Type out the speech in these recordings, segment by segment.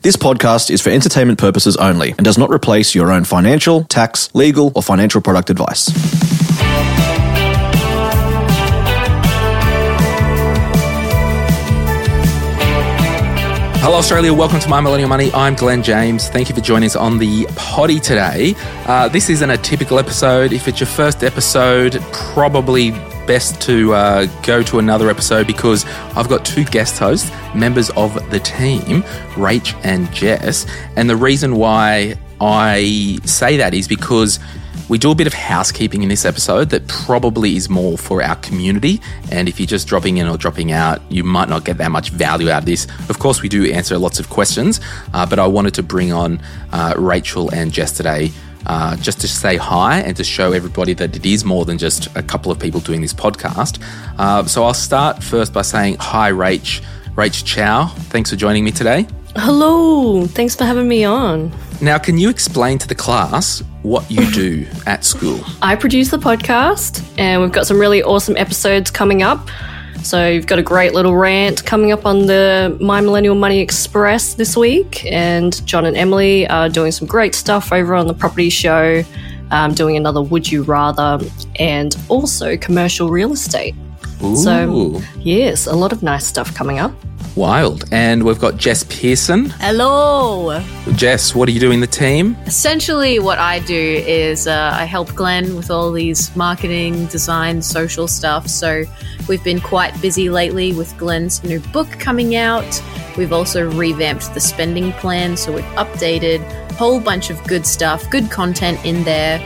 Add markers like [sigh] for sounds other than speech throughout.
This podcast is for entertainment purposes only and does not replace your own financial, tax, legal, or financial product advice. Hello, Australia. Welcome to My Millennial Money. I'm Glen James. Thank you for joining us on the potty today. Uh, this isn't a typical episode. If it's your first episode, probably best to uh, go to another episode because I've got two guest hosts, members of the team, Rach and Jess. And the reason why I say that is because we do a bit of housekeeping in this episode that probably is more for our community. And if you're just dropping in or dropping out, you might not get that much value out of this. Of course, we do answer lots of questions, uh, but I wanted to bring on uh, Rachel and Jess today. Uh, just to say hi and to show everybody that it is more than just a couple of people doing this podcast. Uh, so I'll start first by saying hi, Rach. Rach Chow, thanks for joining me today. Hello, thanks for having me on. Now, can you explain to the class what you do at school? [laughs] I produce the podcast, and we've got some really awesome episodes coming up. So, you've got a great little rant coming up on the My Millennial Money Express this week, and John and Emily are doing some great stuff over on the property show, um, doing another Would You Rather, and also commercial real estate. Ooh, So, yes, a lot of nice stuff coming up. Wild. And we've got Jess Pearson. Hello. Jess, what do you do in the team? Essentially, what I do is uh, I help Glen with all these marketing, design, social stuff. So we've been quite busy lately with Glen's new book coming out. We've also revamped the spending plan, so we've updated a whole bunch of good stuff, good content in there.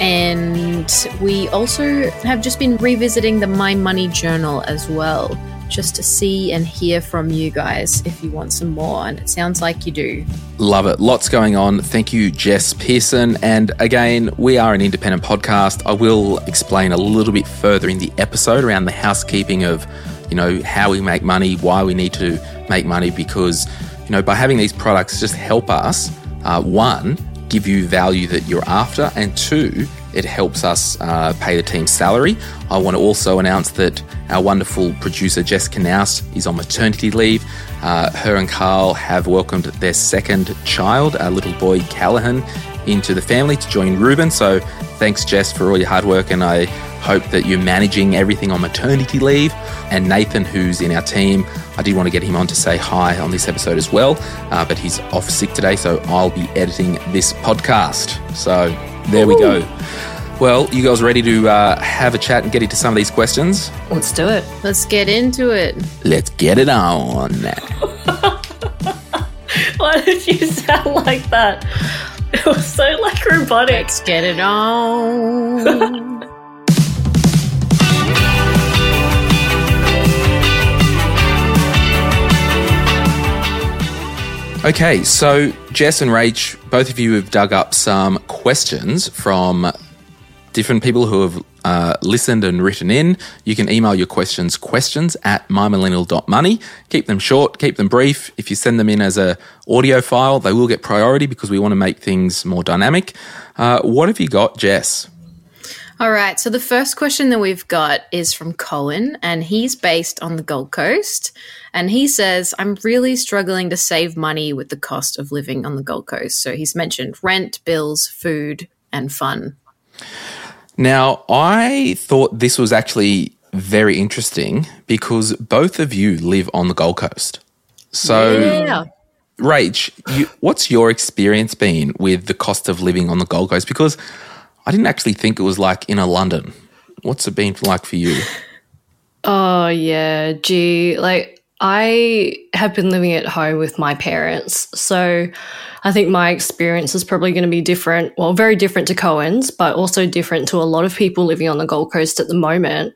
And we also have just been revisiting the My Money Journal as well, just to see and hear from you guys if you want some more. And it sounds like you do. Love it. Lots going on. Thank you, Jess Pearson. And again, we are an independent podcast. I will explain a little bit further in the episode around the housekeeping of, you know, how we make money, why we need to make money, because, you know, by having these products just help us, uh, one, give you value that you're after, and two, it helps us uh, pay the team's salary. I want to also announce that our wonderful producer Jess Knaus is on maternity leave. Uh, her and Carl have welcomed their second child, our little boy Callahan, into the family to join Ruben. So thanks, Jess, for all your hard work, and I hope that you're managing everything on maternity leave. And Nathan, who's in our team, I did want to get him on to say hi on this episode as well, uh, but he's off sick today, so I'll be editing this podcast. So there we go. Well, you guys ready to uh, have a chat and get into some of these questions? Let's do it. Let's get into it. Let's get it on. [laughs] Why did you sound like that? It was so like robotic. Let's get it on. Okay, so Jess and Rach, both of you have dug up some questions from different people who have uh, listened and written in. You can email your questions questions at mymillennial.money. Keep them short, keep them brief. If you send them in as a audio file, they will get priority because we want to make things more dynamic. Uh, what have you got, Jess? All right. So the first question that we've got is from Cohen, and he's based on the Gold Coast. And he says, I'm really struggling to save money with the cost of living on the Gold Coast. So he's mentioned rent, bills, food, and fun. Now, I thought this was actually very interesting because both of you live on the Gold Coast. So, Yeah. Rach, you, what's your experience been with the cost of living on the Gold Coast? Because I didn't actually think it was like in a London. What's it been like for you? [laughs] Oh, yeah. Gee, like I have been living at home with my parents. So I think my experience is probably going to be different. Well, very different to Cohen's, but also different to a lot of people living on the Gold Coast at the moment.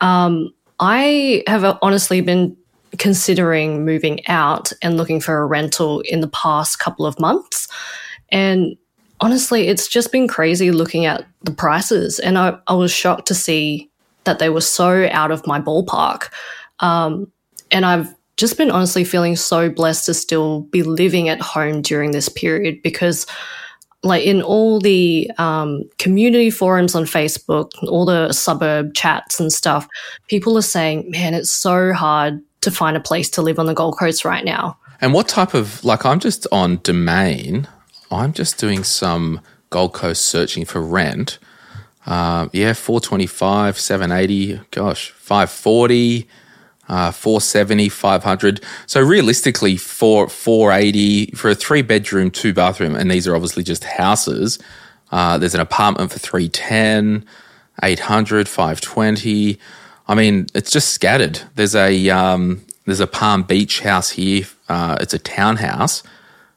Um, I have honestly been considering moving out and looking for a rental in the past couple of months. And honestly, it's just been crazy looking at the prices. And I, I was shocked to see that they were so out of my ballpark. Um, and I've just been honestly feeling so blessed to still be living at home during this period because like in all the um, community forums on Facebook, all the suburb chats and stuff, people are saying, man, it's so hard to find a place to live on the Gold Coast right now. And what type of, like, I'm just on Domain, I'm just doing some Gold Coast searching for rent. Uh, yeah, 425, 780, gosh, 540 uh, 470, 500. So realistically, for 480 for a three bedroom, two bathroom, and these are obviously just houses. Uh, there's an apartment for 310, 800, 520. I mean, it's just scattered. There's a um, there's a Palm Beach house here. Uh, it's a townhouse.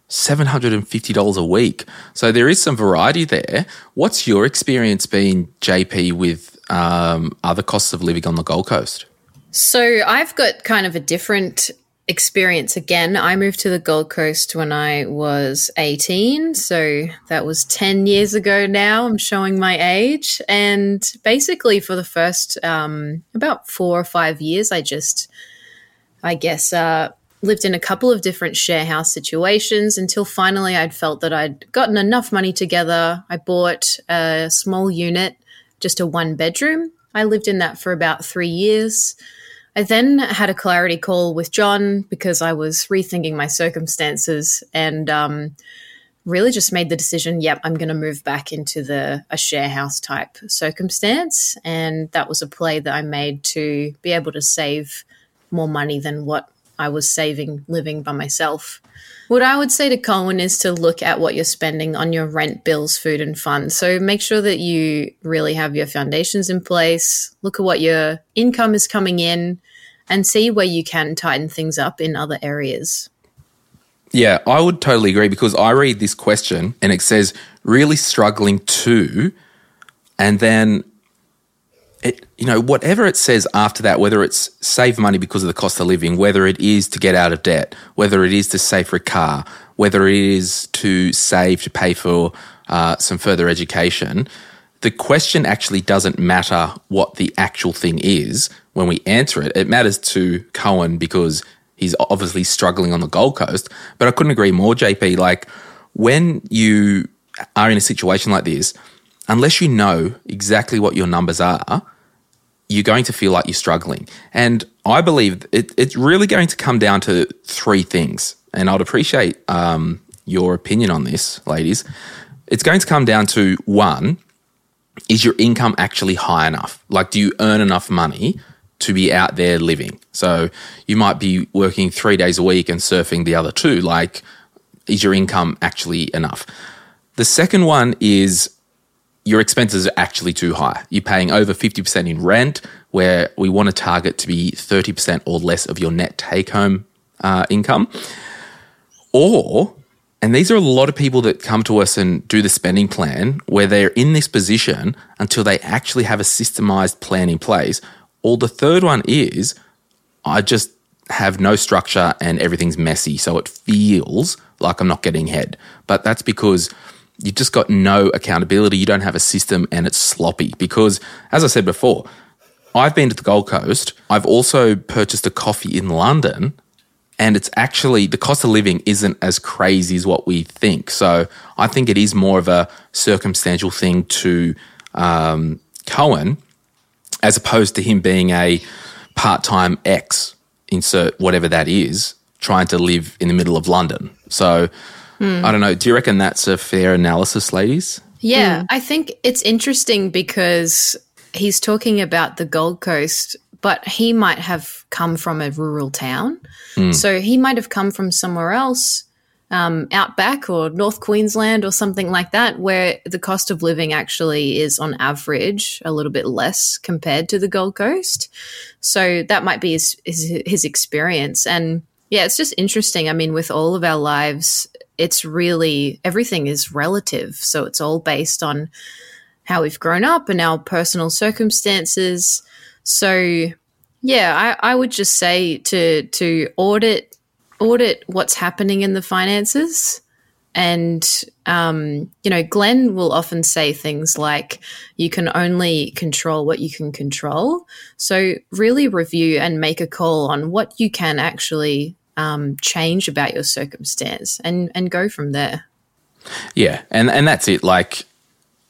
$750 a week. So there is some variety there. What's your experience been, JP, with um, other costs of living on the Gold Coast? So I've got kind of a different experience again. I moved to the Gold Coast when I was 18. So that was 10 years ago now. I'm showing my age. And basically, for the first um, about four or five years, I just, I guess, uh, lived in a couple of different share house situations until finally I'd felt that I'd gotten enough money together. I bought a small unit, just a one bedroom. I lived in that for about three years. I then had a clarity call with John because I was rethinking my circumstances and um, really just made the decision yep, I'm going to move back into the a share house type circumstance. And that was a play that I made to be able to save more money than what I was saving living by myself. What I would say to Cohen is to look at what you're spending on your rent, bills, food, and fun. So make sure that you really have your foundations in place. Look at what your income is coming in and see where you can tighten things up in other areas. Yeah, I would totally agree because I read this question and it says really struggling to, and then it, you know, whatever it says after that, whether it's save money because of the cost of living, whether it is to get out of debt, whether it is to save for a car, whether it is to save to pay for uh, some further education, the question actually doesn't matter what the actual thing is when we answer it. It matters to Cohen because he's obviously struggling on the Gold Coast. But I couldn't agree more, JP. Like when you are in a situation like this, unless you know exactly what your numbers are, you're going to feel like you're struggling. And I believe it, it's really going to come down to three things. And I'd appreciate um, your opinion on this, ladies. It's going to come down to one, is your income actually high enough? Like, do you earn enough money to be out there living? So you might be working three days a week and surfing the other two. Like, is your income actually enough? The second one is your expenses are actually too high. You're paying over 50% in rent, where we want to target to be 30% or less of your net take home uh, income. Or, and these are a lot of people that come to us and do the spending plan where they're in this position until they actually have a systemized plan in place. Or the third one is, I just have no structure and everything's messy. So it feels like I'm not getting ahead. But that's because you've just got no accountability. You don't have a system and it's sloppy. Because, as I said before, I've been to the Gold Coast. I've also purchased a coffee in London. And it's actually the cost of living isn't as crazy as what we think. So I think it is more of a circumstantial thing to um, Cohen as opposed to him being a part time ex, insert whatever that is, trying to live in the middle of London. So Mm. I don't know. Do you reckon that's a fair analysis, ladies? Yeah, mm. I think it's interesting because he's talking about the Gold Coast, but he might have come from a rural town. Mm. So he might have come from somewhere else um, outback or North Queensland or something like that, where the cost of living actually is on average a little bit less compared to the Gold Coast. So that might be his, his, his experience. And yeah, it's just interesting. I mean, with all of our lives, it's really everything is relative. So it's all based on how we've grown up and our personal circumstances. So yeah, I, I would just say to to audit audit what's happening in the finances. And, um, you know, Glen will often say things like, you can only control what you can control. So, really review and make a call on what you can actually um, change about your circumstance and, and go from there. Yeah. And, and that's it. Like,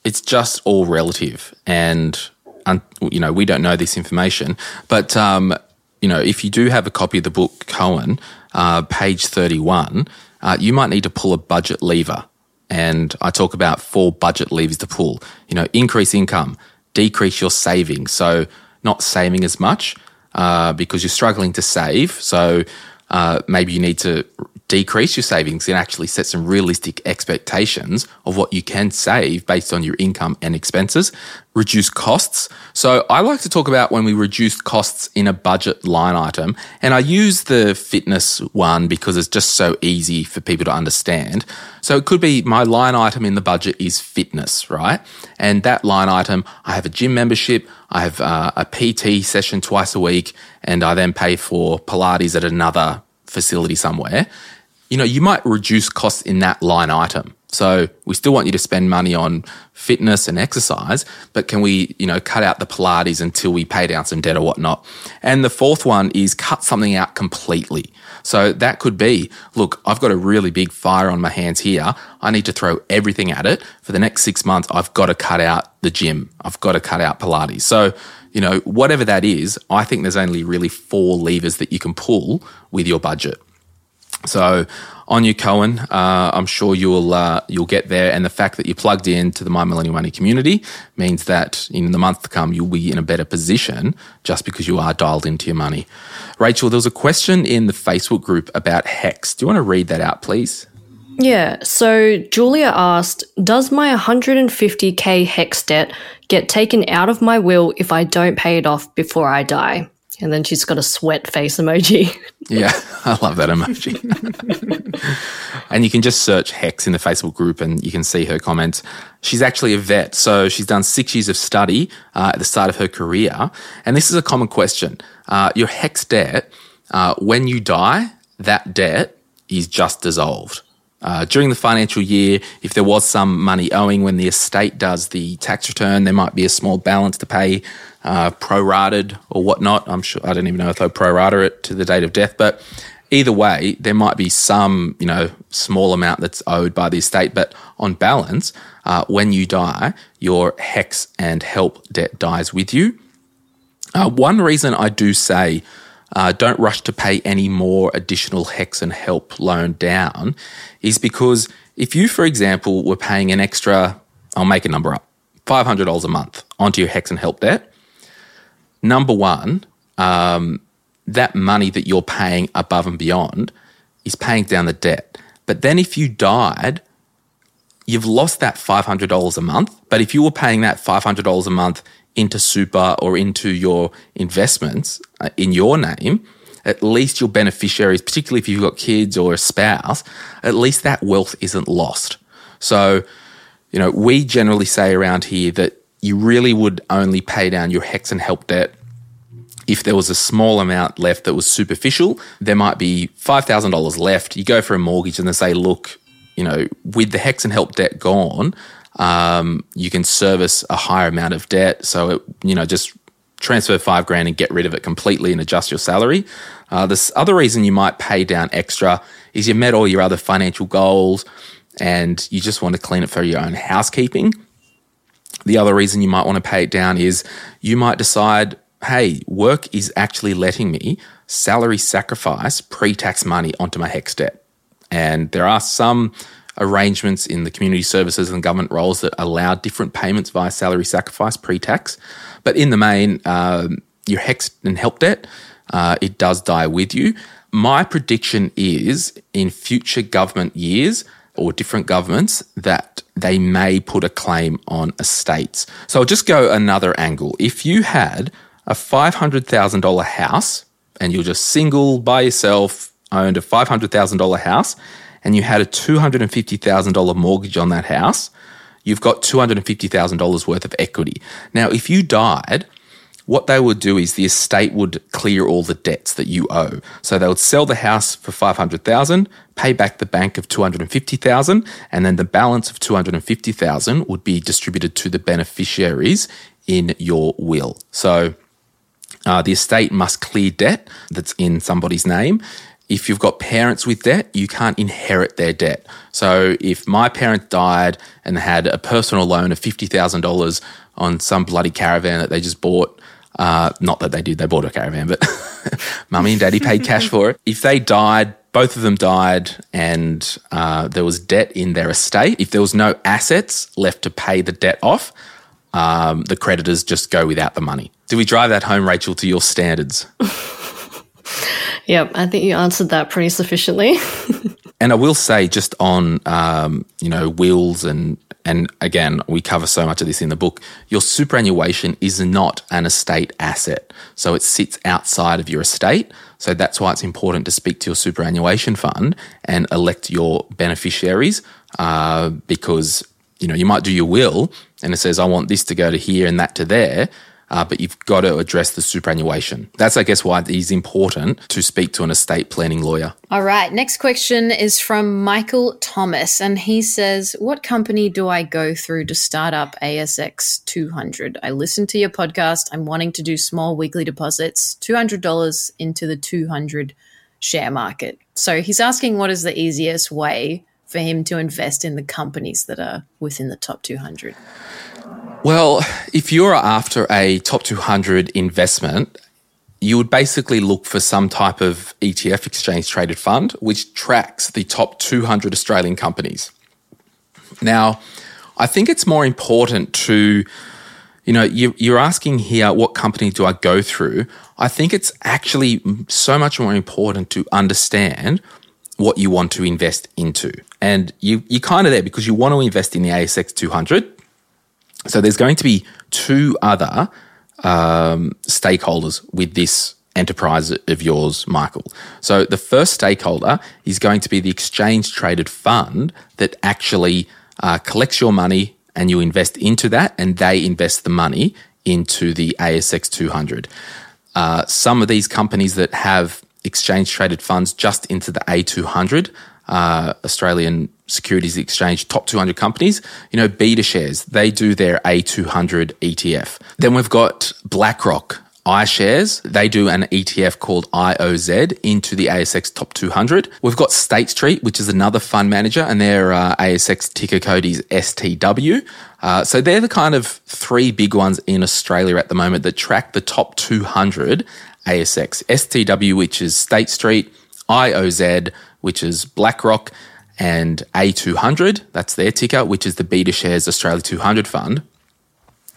it's just all relative. And, um, you know, we don't know this information. But, um, you know, if you do have a copy of the book Cohen, uh, page 31, uh, you might need to pull a budget lever. And I talk about four budget levers to pull. You know, increase income, decrease your savings. So not saving as much uh, because you're struggling to save. So uh, maybe you need to decrease your savings and actually set some realistic expectations of what you can save based on your income and expenses. Reduce costs. So I like to talk about when we reduce costs in a budget line item. And I use the fitness one because it's just so easy for people to understand. So it could be my line item in the budget is fitness, right? And that line item, I have a gym membership, I have uh, a PT session twice a week, and I then pay for Pilates at another facility somewhere you know, you might reduce costs in that line item. So we still want you to spend money on fitness and exercise, but can we, you know, cut out the Pilates until we pay down some debt or whatnot? And the fourth one is cut something out completely. So that could be, look, I've got a really big fire on my hands here. I need to throw everything at it. For the next six months, I've got to cut out the gym. I've got to cut out Pilates. So, you know, whatever that is, I think there's only really four levers that you can pull with your budget. So on you, Cohen. Uh, I'm sure you'll uh, you'll get there. And the fact that you're plugged into the My Millennial Money community means that in the month to come you'll be in a better position just because you are dialed into your money. Rachel, there was a question in the Facebook group about HECS. Do you want to read that out, please? Yeah. So Julia asked, "Does my 150k HECS debt get taken out of my will if I don't pay it off before I die?" And then she's got a sweat face emoji. [laughs] yeah, I love that emoji. [laughs] and you can just search HECS in the Facebook group and you can see her comments. She's actually a vet, so she's done six years of study uh, at the start of her career. And this is a common question. Uh, your HECS debt, uh, when you die, that debt is just dissolved. Uh, during the financial year, if there was some money owing when the estate does the tax return, there might be a small balance to pay uh, prorated or whatnot. I'm sure I don't even know if they'll prorata it to the date of death, but either way, there might be some you know small amount that's owed by the estate. But on balance, uh, when you die, your HECS and help debt dies with you. Uh, one reason I do say uh, don't rush to pay any more additional HECS and help loan down is because if you, for example, were paying an extra, I'll make a number up, $500 a month onto your HECS and help debt, number one, um, that money that you're paying above and beyond is paying down the debt. But then if you died, you've lost that $500 a month. But if you were paying that $500 a month into super or into your investments uh, in your name, at least your beneficiaries, particularly if you've got kids or a spouse, at least that wealth isn't lost. So, you know, we generally say around here that you really would only pay down your HECS and help debt if there was a small amount left that was superficial. There might be $5,000 left. You go for a mortgage and they say, look, you know, with the HECS and help debt gone, um, you can service a higher amount of debt. So, it, you know, just transfer five grand and get rid of it completely and adjust your salary. Uh, this other reason you might pay down extra is you met all your other financial goals and you just want to clean it for your own housekeeping. The other reason you might want to pay it down is you might decide, hey, work is actually letting me salary sacrifice pre tax money onto my HECS debt. And there are some arrangements in the community services and government roles that allow different payments via salary sacrifice pre tax. But in the main, um, your HECS and help debt, uh, it does die with you. my prediction is in future government years or different governments that they may put a claim on estates. So I'll just go another angle. If you had a $500,000 house and you're just single by yourself, owned a $500,000 house, and you had a $250,000 mortgage on that house, you've got $250,000 worth of equity. Now, if you died, what they would do is the estate would clear all the debts that you owe. So they would sell the house for 500,000, pay back the bank of 250,000, and then the balance of 250,000 would be distributed to the beneficiaries in your will. So uh, the estate must clear debt that's in somebody's name. If you've got parents with debt, you can't inherit their debt. So if my parent died and had a personal loan of $50,000 on some bloody caravan that they just bought, uh, not that they did, they bought a caravan, but [laughs] mummy and daddy paid cash for it. If they died, both of them died and uh, there was debt in their estate. If there was no assets left to pay the debt off, um, the creditors just go without the money. Do we drive that home, Rachel, to your standards? [laughs] Yep, I think you answered that pretty sufficiently. [laughs] and I will say, just on um, you know wills and and again, we cover so much of this in the book. Your superannuation is not an estate asset, so it sits outside of your estate. So that's why it's important to speak to your superannuation fund and elect your beneficiaries, uh, because you know you might do your will and it says I want this to go to here and that to there uh, but you've got to address the superannuation. That's, I guess, why it is important to speak to an estate planning lawyer. All right. Next question is from Michael Thomas, and he says, What company do I go through to start up ASX 200? I listened to your podcast. I'm wanting to do small weekly deposits, $200 into the 200 share market. So he's asking, What is the easiest way? For him to invest in the companies that are within the top 200? Well, if you're after a top 200 investment, you would basically look for some type of ETF exchange traded fund which tracks the top 200 Australian companies. Now, I think it's more important to, you know, you, are asking here, what company do I go through? I think it's actually so much more important to understand what you want to invest into. And you, you're kind of there because you want to invest in the ASX 200 so there's going to be two other um, stakeholders with this enterprise of yours, Michael. So the first stakeholder is going to be the exchange traded fund that actually uh, collects your money and you invest into that, and they invest the money into the ASX 200. Uh, some of these companies that have exchange traded funds just into the A200 uh, Australian Securities Exchange top 200 companies, you know, BetaShares, they do their A200 ETF. Then we've got BlackRock, iShares, they do an ETF called IOZ into the ASX Top 200. We've got State Street, which is another fund manager, and their uh, ASX ticker code is STW. Uh, so they're the kind of three big ones in Australia at the moment that track the top 200 ASX. STW, which is State Street, IOZ, which is BlackRock, and A200, that's their ticker, which is the BetaShares Australia 200 fund.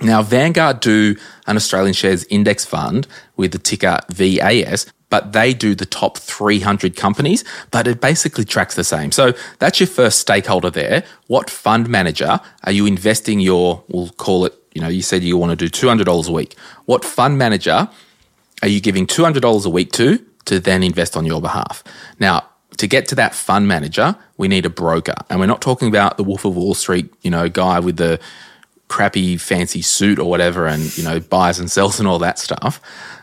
Now, Vanguard do an Australian shares index fund with the ticker VAS, but they do the top 300 companies, but it basically tracks the same. So that's your first stakeholder there. What fund manager are you investing your, we'll call it, you know, you said you want to do $200 a week. What fund manager are you giving $200 a week to to then invest on your behalf? Now, to get to that fund manager, we need a broker. And we're not talking about the Wolf of Wall Street, you know, guy with the crappy fancy suit or whatever and, you know, buys and sells and all that stuff.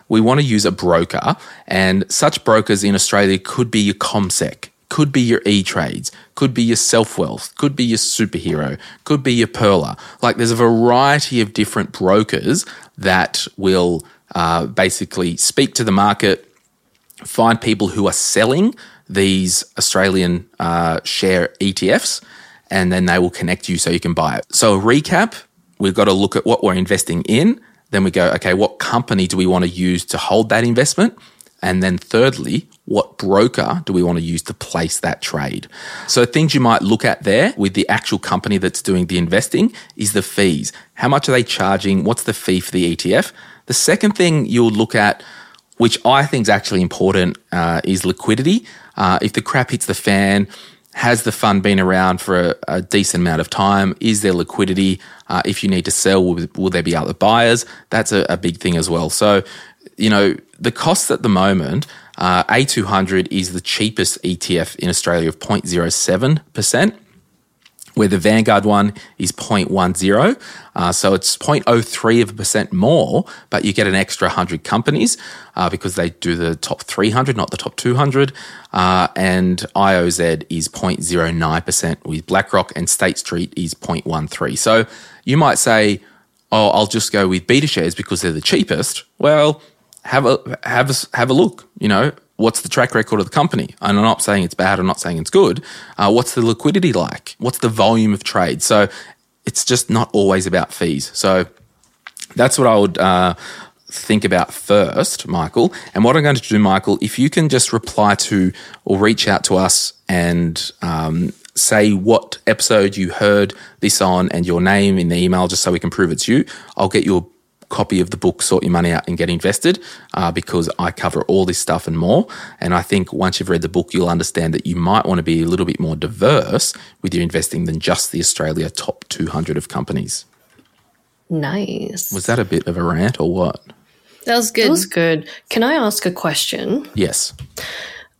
We want to use a broker. And such brokers in Australia could be your CommSec, could be your E-Trades, could be your SelfWealth, could be your Superhero, could be your Pearler. Like there's a variety of different brokers that will uh, basically speak to the market, find people who are selling these Australian uh, share ETFs, and then they will connect you so you can buy it. So, a recap we've got to look at what we're investing in. Then we go, okay, what company do we want to use to hold that investment? And then, thirdly, what broker do we want to use to place that trade? So, things you might look at there with the actual company that's doing the investing is the fees. How much are they charging? What's the fee for the ETF? The second thing you'll look at which I think is actually important, uh, is liquidity. Uh, if the crap hits the fan, has the fund been around for a, a decent amount of time? Is there liquidity? Uh, if you need to sell, will, will, there be other buyers? That's a, a, big thing as well. So, you know, the costs at the moment, uh, A200 is the cheapest ETF in Australia of 0.07% where the Vanguard one is 0.10. Uh, so it's 0.03 of a percent more, but you get an extra 100 companies uh, because they do the top 300, not the top 200. Uh, and IOZ is 0.09% with BlackRock and State Street is 0.13. So you might say, oh, I'll just go with BetaShares because they're the cheapest. Well, have a, have a, have a look, you know, What's the track record of the company? And I'm not saying it's bad, I'm not saying it's good. Uh, what's the liquidity like? What's the volume of trade? So it's just not always about fees. So that's what I would uh, think about first, Michael. And what I'm going to do, Michael, if you can just reply to or reach out to us and um, say what episode you heard this on and your name in the email just so we can prove it's you, I'll get your copy of the book Sort Your Money Out and Get Invested uh, because I cover all this stuff and more. And I think once you've read the book, you'll understand that you might want to be a little bit more diverse with your investing than just the Australia top 200 of companies. Nice. Was that a bit of a rant or what? That was good. That was good. Can I ask a question? Yes.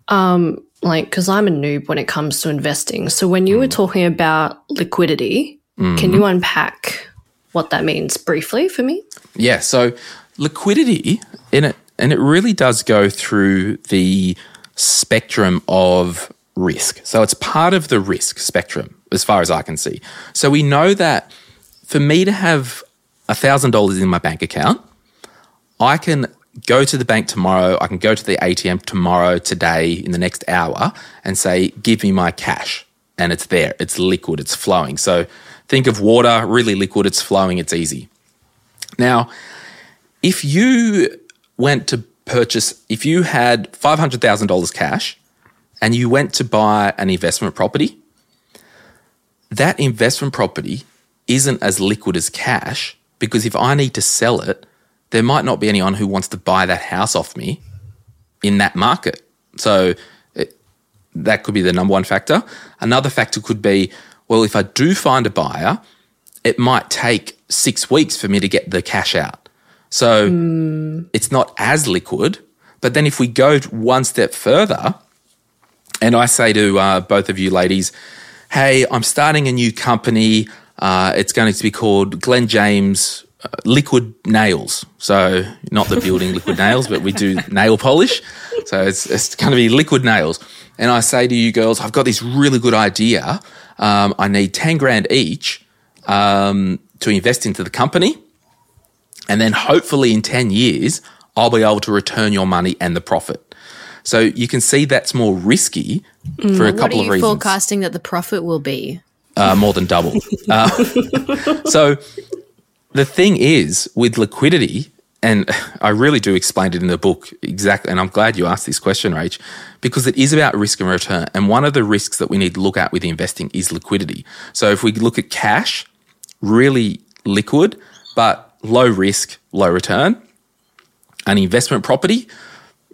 Um, like, because I'm a noob when it comes to investing. So when you mm. were talking about liquidity, mm-hmm. can you unpack what that means briefly for me? Yeah. So liquidity in it, and it really does go through the spectrum of risk. So it's part of the risk spectrum as far as I can see. So we know that for me to have $1,000 in my bank account, I can go to the bank tomorrow, I can go to the ATM tomorrow, today, in the next hour, and say, give me my cash. And it's there, it's liquid, it's flowing. So think of water, really liquid, it's flowing, it's easy. Now, if you went to purchase, if you had $500,000 cash and you went to buy an investment property, that investment property isn't as liquid as cash because if I need to sell it, there might not be anyone who wants to buy that house off me in that market. So it, that could be the number one factor. Another factor could be well, if I do find a buyer, it might take six weeks for me to get the cash out. So mm. it's not as liquid. But then if we go one step further, and I say to uh, both of you ladies, hey, I'm starting a new company. Uh, it's going to be called Glen James uh, Liquid Nails. So not the building liquid [laughs] nails, but we do nail polish. So it's, it's going to be liquid nails. And I say to you girls, I've got this really good idea. Um, I need 10 grand each um, to invest into the company. And then hopefully in 10 years, I'll be able to return your money and the profit. So you can see that's more risky mm, for a couple of reasons. What are you forecasting that the profit will be? Uh, more than double. [laughs] uh, [laughs] so the thing is with liquidity, and [laughs] I really do explain it in the book exactly. And I'm glad you asked this question, Rach, because it is about risk and return. And one of the risks that we need to look at with investing is liquidity. So if we look at cash, really liquid, but low risk, low return. An investment property,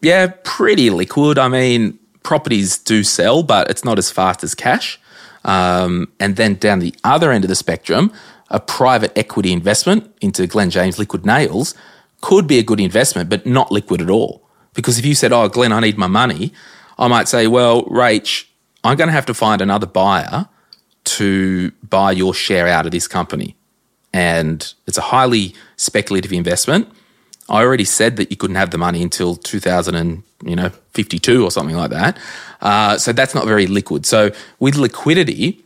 yeah, pretty liquid. I mean, properties do sell, but it's not as fast as cash. Um, and then down the other end of the spectrum, a private equity investment into Glen James Liquid Nails could be a good investment, but not liquid at all. Because if you said, Oh, Glen, I need my money, I might say, Well, Rach, I'm going to have to find another buyer to buy your share out of this company. And it's a highly speculative investment. I already said that you couldn't have the money until 2000 and, you know, 52 or something like that. Uh, so that's not very liquid. So with liquidity,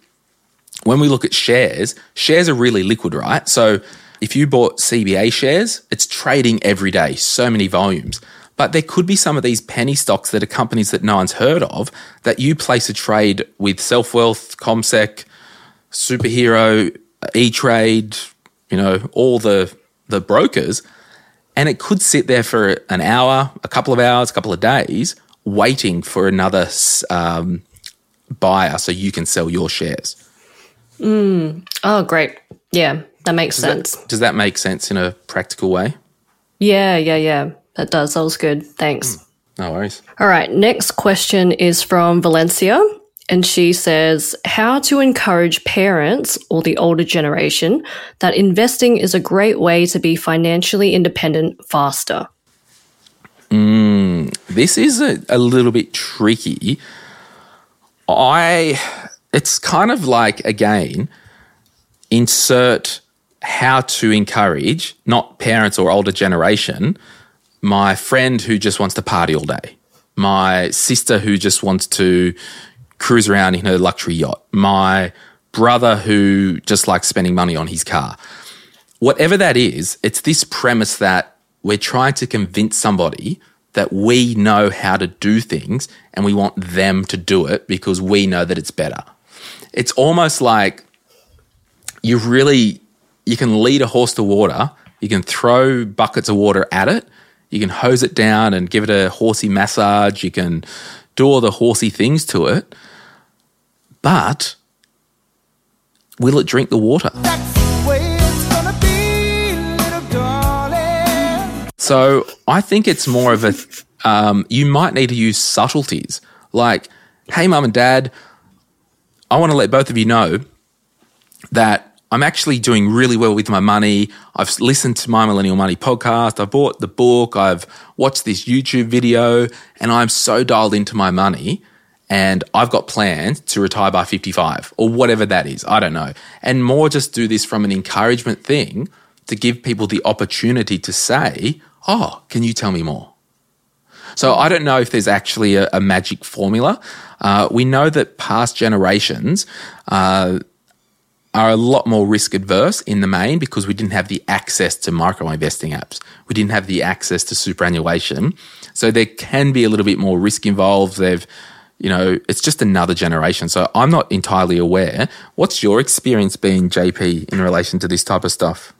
when we look at shares, shares are really liquid, right? So if you bought CBA shares, it's trading every day, so many volumes. But there could be some of these penny stocks that are companies that no one's heard of that you place a trade with SelfWealth, CommSec, Superhero, E Trade, you know, all the the brokers, and it could sit there for an hour, a couple of hours, a couple of days, waiting for another um, buyer so you can sell your shares. Mm. Oh, great! Yeah, that makes does sense. That, does that make sense in a practical way? Yeah, yeah, yeah. That does. That was good. Thanks. No worries. All right. Next question is from Valencia. And she says, How to encourage parents or the older generation that investing is a great way to be financially independent faster. Mm, this is a, a little bit tricky. I, it's kind of like, again, insert how to encourage, not parents or older generation, my friend who just wants to party all day, my sister who just wants to cruise around in her luxury yacht, my brother who just likes spending money on his car. Whatever that is, it's this premise that we're trying to convince somebody that we know how to do things and we want them to do it because we know that it's better. It's almost like you really you can lead a horse to water, you can throw buckets of water at it, you can hose it down and give it a horsey massage, you can do all the horsey things to it. But will it drink the water? So I think it's more of a, um, you might need to use subtleties like, hey, mum and dad, I want to let both of you know that I'm actually doing really well with my money. I've listened to my Millennial Money podcast. I've bought the book. I've watched this YouTube video and I'm so dialed into my money and I've got plans to retire by 55 or whatever that is. I don't know. And more just do this from an encouragement thing to give people the opportunity to say, Oh, can you tell me more? So I don't know if there's actually a, a magic formula. Uh, we know that past generations uh, are a lot more risk adverse in the main because we didn't have the access to micro investing apps. We didn't have the access to superannuation. So there can be a little bit more risk involved. They've, you know, it's just another generation. So I'm not entirely aware. What's your experience been, JP, in relation to this type of stuff?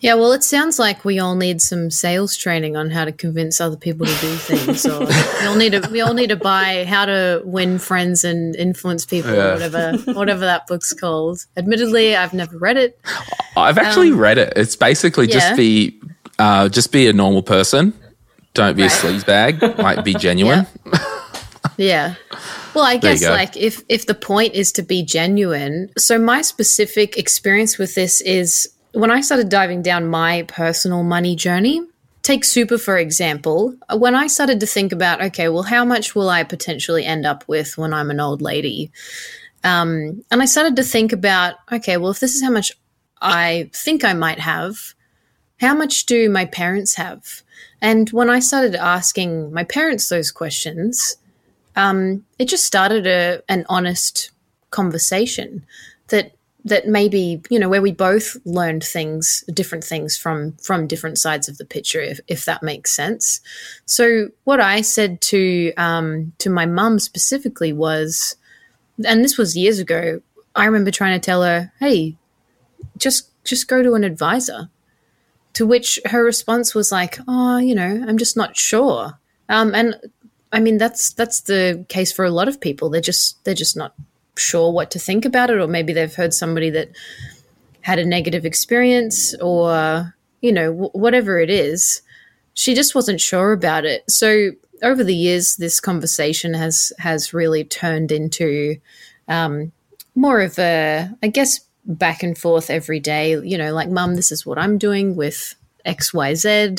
Yeah, well, it sounds like we all need some sales training on how to convince other people to do things, or we all need to we all need to buy how to win friends and influence people, Yeah. or whatever whatever that book's called. Admittedly, I've never read it. I've actually read it. It's basically Um, yeah. just be uh, just be a normal person. Don't be a sleazebag. Like be [laughs] genuine. Yeah. [laughs] Well, I guess like if if the point is to be genuine. So my specific experience with this is when I started diving down my personal money journey. Take super for example. When I started to think about, okay, well, how much will I potentially end up with when I'm an old lady? Um, and I started to think about, okay, well, if this is how much I think I might have, how much do my parents have? And when I started asking my parents those questions, um, it just started a an honest conversation that that maybe you know where we both learned things different things from from different sides of the picture if, if that makes sense. So what i said to um to my mum specifically was and this was years ago i remember trying to tell her hey just just go to an advisor. To which her response was like oh you know i'm just not sure. Um and I mean, that's that's the case for a lot of people. They're just they're just not sure what to think about it, or maybe they've heard somebody that had a negative experience, or you know, w- whatever it is. She just wasn't sure about it. So over the years, this conversation has has really turned into um, more of a, I guess, back and forth every day. You know, like, Mum, this is what I'm doing with X, Y, Z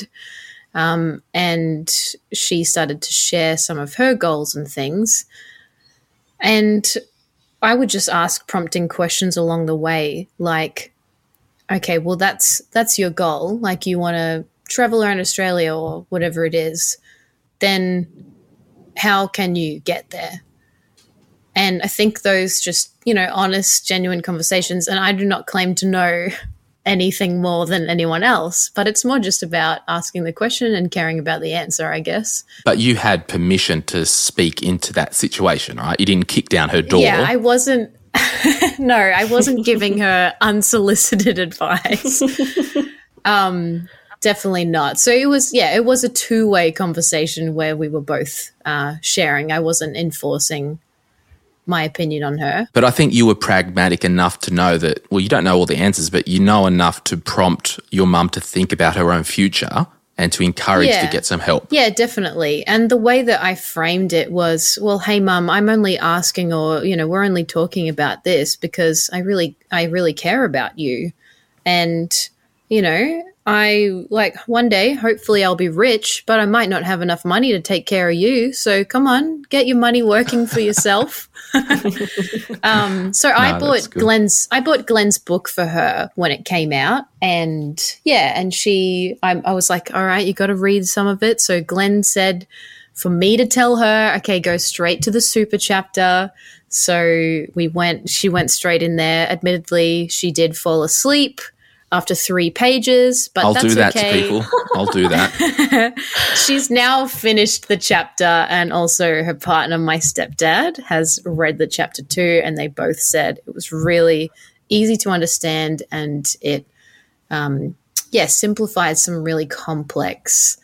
Um, and she started to share some of her goals and things. And I would just ask prompting questions along the way, like, okay, well that's that's your goal. Like you want to travel around Australia or whatever it is, then how can you get there? And I think those just, you know, honest, genuine conversations, and I do not claim to know [laughs] anything more than anyone else, but it's more just about asking the question and caring about the answer, I guess. But you had permission to speak into that situation, right? You didn't kick down her door. Yeah, I wasn't. [laughs] no, I wasn't giving her unsolicited [laughs] advice. um, definitely not. So it was, yeah, it was a two way conversation where we were both uh, sharing. I wasn't enforcing my opinion on her. But I think you were pragmatic enough to know that, well, you don't know all the answers, but you know enough to prompt your mum to think about her own future and to encourage Yeah. to get some help. Yeah, definitely. And the way that I framed it was, well, hey mum, I'm only asking or, you know, we're only talking about this because I really I really care about you. And, you know, I like one day, hopefully I'll be rich, but I might not have enough money to take care of you. So come on, get your money working for yourself. [laughs] um, so I No, that's bought. Glen's I bought Glen's book for her when it came out, and yeah, and she I, I was like, all right, you got to read some of it. So Glen said for me to tell her, okay, go straight to the super chapter. So we went. She went straight in there. Admittedly, she did fall asleep after three pages, but I'll that's do that okay. to people. I'll do that. [laughs] She's now finished the chapter, and also her partner, my stepdad, has read the chapter too, and they both said it was really easy to understand, and it, um, yeah, simplified some really complex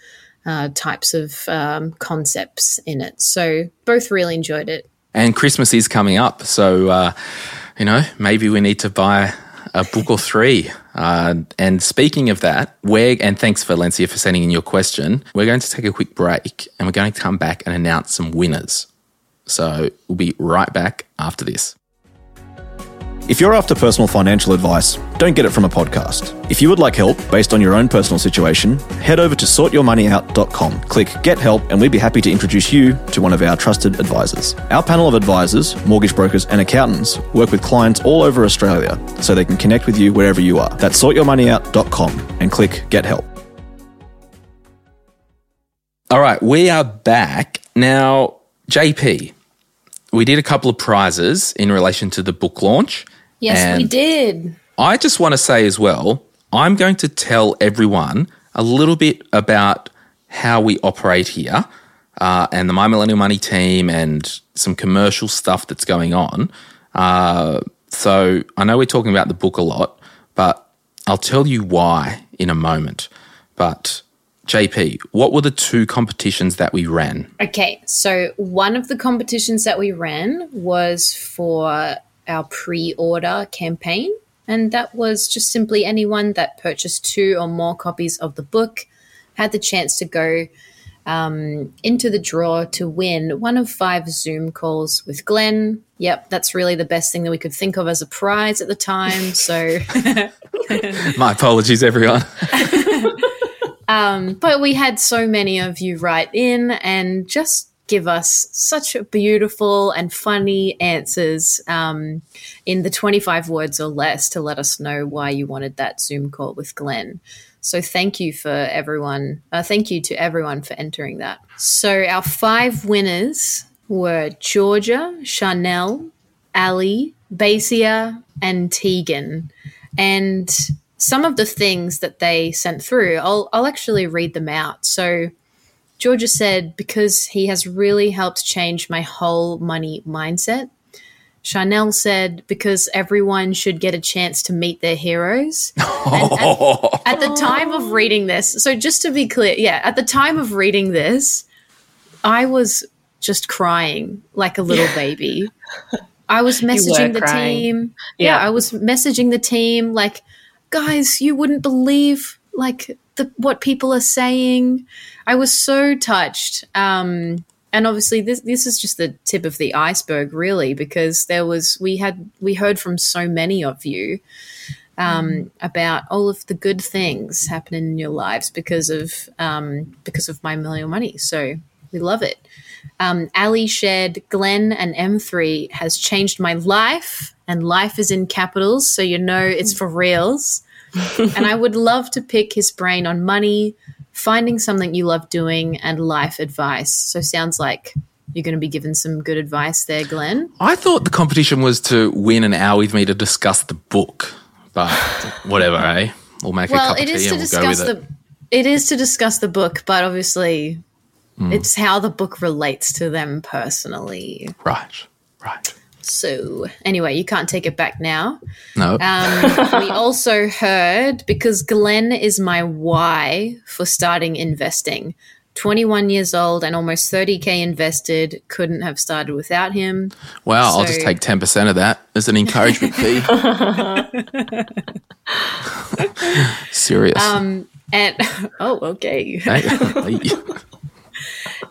uh, types of um, concepts in it. So both really enjoyed it. And Christmas is coming up, so uh, you know maybe we need to buy a book or three. Uh, and speaking of that, we're and thanks Valencia for sending in your question. We're going to take a quick break, and we're going to come back and announce some winners. So we'll be right back after this. If you're after personal financial advice, don't get it from a podcast. If you would like help based on your own personal situation, head over to sortyourmoneyout.com, click Get Help, and we'd be happy to introduce you to one of our trusted advisors. Our panel of advisors, mortgage brokers, and accountants work with clients all over Australia so they can connect with you wherever you are. That's sortyourmoneyout.com and click Get Help. All right, we are back now. JP, we did a couple of prizes in relation to the book launch. Yes, we did. I just want to say as well, I'm going to tell everyone a little bit about how we operate here uh, and the My Millennial Money team and some commercial stuff that's going on. Uh, so I know we're talking about the book a lot, but I'll tell you why in a moment. But JP, what were the two competitions that we ran? Okay, so one of the competitions that we ran was for our pre order campaign, and that was just simply anyone that purchased two or more copies of the book had the chance to go um, into the draw to win one of five Zoom calls with Glen. Yep, that's really the best thing that we could think of as a prize at the time. So. [laughs] My apologies, everyone. [laughs] Um, but we had so many of you write in and just give us such beautiful and funny answers um, in the 25 words or less to let us know why you wanted that Zoom call with Glen. So thank you for everyone. Uh, thank you to everyone for entering that. So our five winners were Georgia, Chanel, Ali, Basia, and Tegan. And some of the things that they sent through, I'll, I'll actually read them out. So, Georgia said, because he has really helped change my whole money mindset. Chanel said, because everyone should get a chance to meet their heroes. [laughs] At, at the [laughs] time of reading this, so just to be clear, yeah, at the time of reading this, I was just crying like a little baby. [laughs] I was messaging the crying. team. Yeah. Yeah. I was messaging the team like, guys, you wouldn't believe like the what people are saying. I was so touched. Um and obviously this this is just the tip of the iceberg really because there was we had we heard from so many of you um, about all of the good things happening in your lives because of um, because of my million money. So we love it. Um, Ali shared Glen and M3 has changed my life, and life is in capitals, so you know it's for reals. And I would love to pick his brain on money, finding something you love doing, and life advice. So sounds like you're going to be given some good advice there, Glen. I thought the competition was to win an hour with me to discuss the book, but whatever, eh? We'll make a well, cup of tea is to and we'll go discuss the it. it is to discuss the book, but obviously Hmm. it's how the book relates to them personally. Right, right. So anyway, you can't take it back now. No, Um, [laughs] we also heard because Glen is my why for starting investing. 21 years old and almost 30k invested. Couldn't have started without him. wow, I'll just take 10% of that as an encouragement fee. [laughs] Serious. Um, And [laughs] oh, okay. Hey.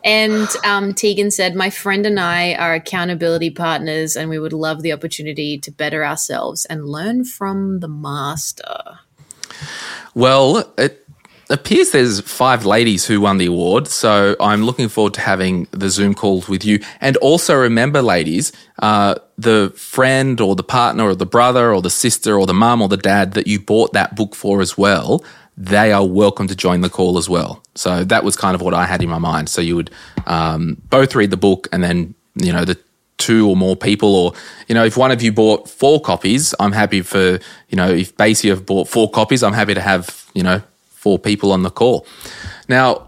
And um, Tegan said, My friend and I are accountability partners, and we would love the opportunity to better ourselves and learn from the master. Well, it appears there's five ladies who won the award, so I'm looking forward to having the Zoom calls with you. And also remember, ladies, uh, the friend or the partner or the brother or the sister or the mum or the dad that you bought that book for as well, they are welcome to join the call as well. So that was kind of what I had in my mind. So you would um, both read the book and then, you know, the two or more people or you know if one of you bought four copies i'm happy for you know if Basia have bought four copies i'm happy to have you know four people on the call now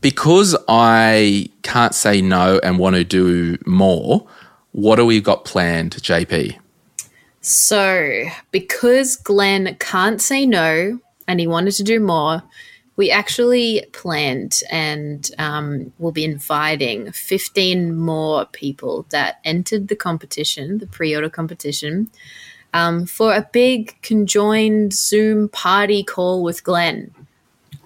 because i can't say no and want to do more what do we got planned jp So, because Glen can't say no and he wanted to do more, we actually planned and um, will be inviting 15 more people that entered the competition, the pre order competition, um, for a big conjoined Zoom party call with Glen.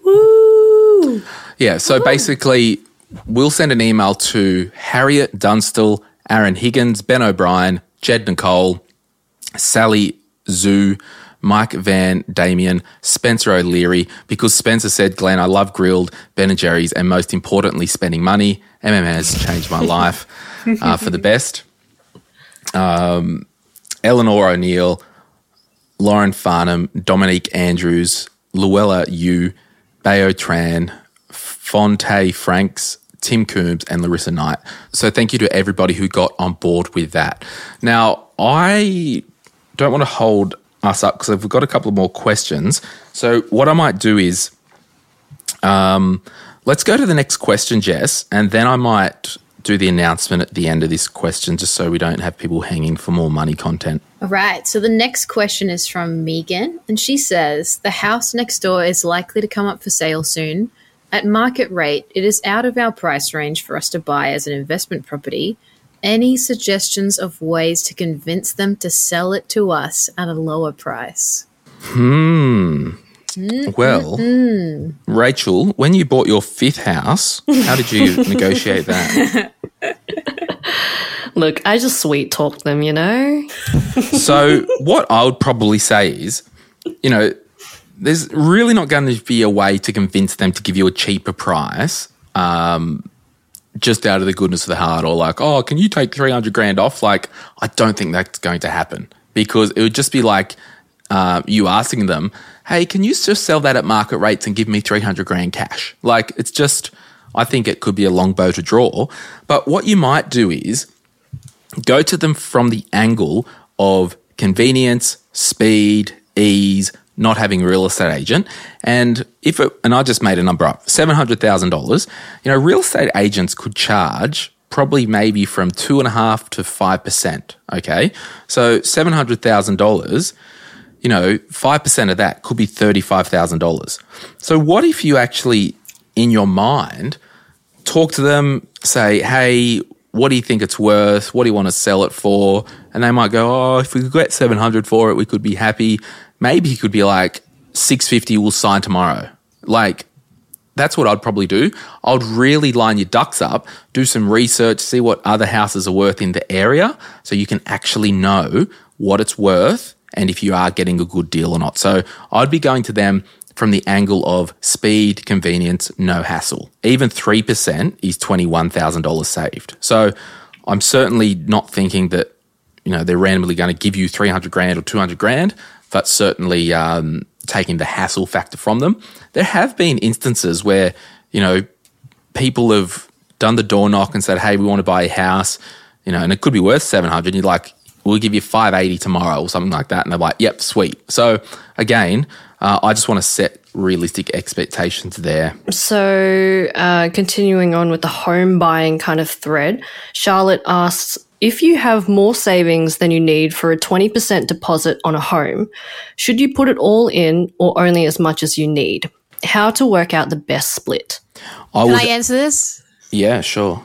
Woo! Yeah, so basically, we'll send an email to Harriet Dunstall, Aaron Higgins, Ben O'Brien, Jed Nicole, Sally Zoo, Mike Van Damien, Spencer O'Leary, because Spencer said, Glen, I love Grill'd, Ben and Jerry's, and most importantly, spending money. MM has changed my life uh, for the best. Um, Eleanor O'Neill, Lauren Farnham, Dominique Andrews, Luella Yu, Bayo Tran, Fonte Franks, Tim Coombs, and Larissa Knight. So thank you to everybody who got on board with that. Now, I don't want to hold us up because we've got a couple more questions. So what I might do is um, let's go to the next question, Jess, and then I might do the announcement at the end of this question just so we don't have people hanging for more money content. All right. So the next question is from Megan, and she says the house next door is likely to come up for sale soon. At market rate, it is out of our price range for us to buy as an investment property. Any suggestions of ways to convince them to sell it to us at a lower price? Hmm. Well, Rachel, when you bought your fifth house, how did you [laughs] negotiate that? Look, I just sweet talked them, you know? So, what I would probably say is, you know, there's really not going to be a way to convince them to give you a cheaper price, um, just out of the goodness of the heart, or like, oh, can you take three hundred grand off? Like, I don't think that's going to happen because it would just be like uh, you asking them, hey, can you just sell that at market rates and give me three hundred grand cash? Like, it's just, I think it could be a long bow to draw. But what you might do is go to them from the angle of convenience, speed, ease, not having a real estate agent. And if it, and I just made a number up, $700,000, you know, real estate agents could charge probably maybe from two and a half to 5%. Okay. So $700,000, you know, 5% of that could be $35,000. So what if you actually, in your mind, talk to them, say, hey, what do you think it's worth? What do you want to sell it for? And they might go, oh, if we could get 700 for it, we could be happy. Maybe he could be like, six fifty. We'll sign tomorrow. Like, that's what I'd probably do. I'd really line your ducks up, do some research, see what other houses are worth in the area so you can actually know what it's worth and if you are getting a good deal or not. So I'd be going to them from the angle of speed, convenience, no hassle. Even 3% is $21,000 saved. So I'm certainly not thinking that, you know, they're randomly going to give you 300 grand or 200 grand, but certainly um, taking the hassle factor from them. There have been instances where, you know, people have done the door knock and said, hey, we want to buy a house, you know, and it could be worth 700. And you're like, we'll give you 580 tomorrow or something like that. And they're like, yep, sweet. So again, uh, I just want to set realistic expectations there. So, uh, continuing on with the home buying kind of thread, Charlotte asks if you have more savings than you need for a 20% deposit on a home, should you put it all in or only as much as you need? How to work out the best split? I Can was, I answer this? yeah, sure.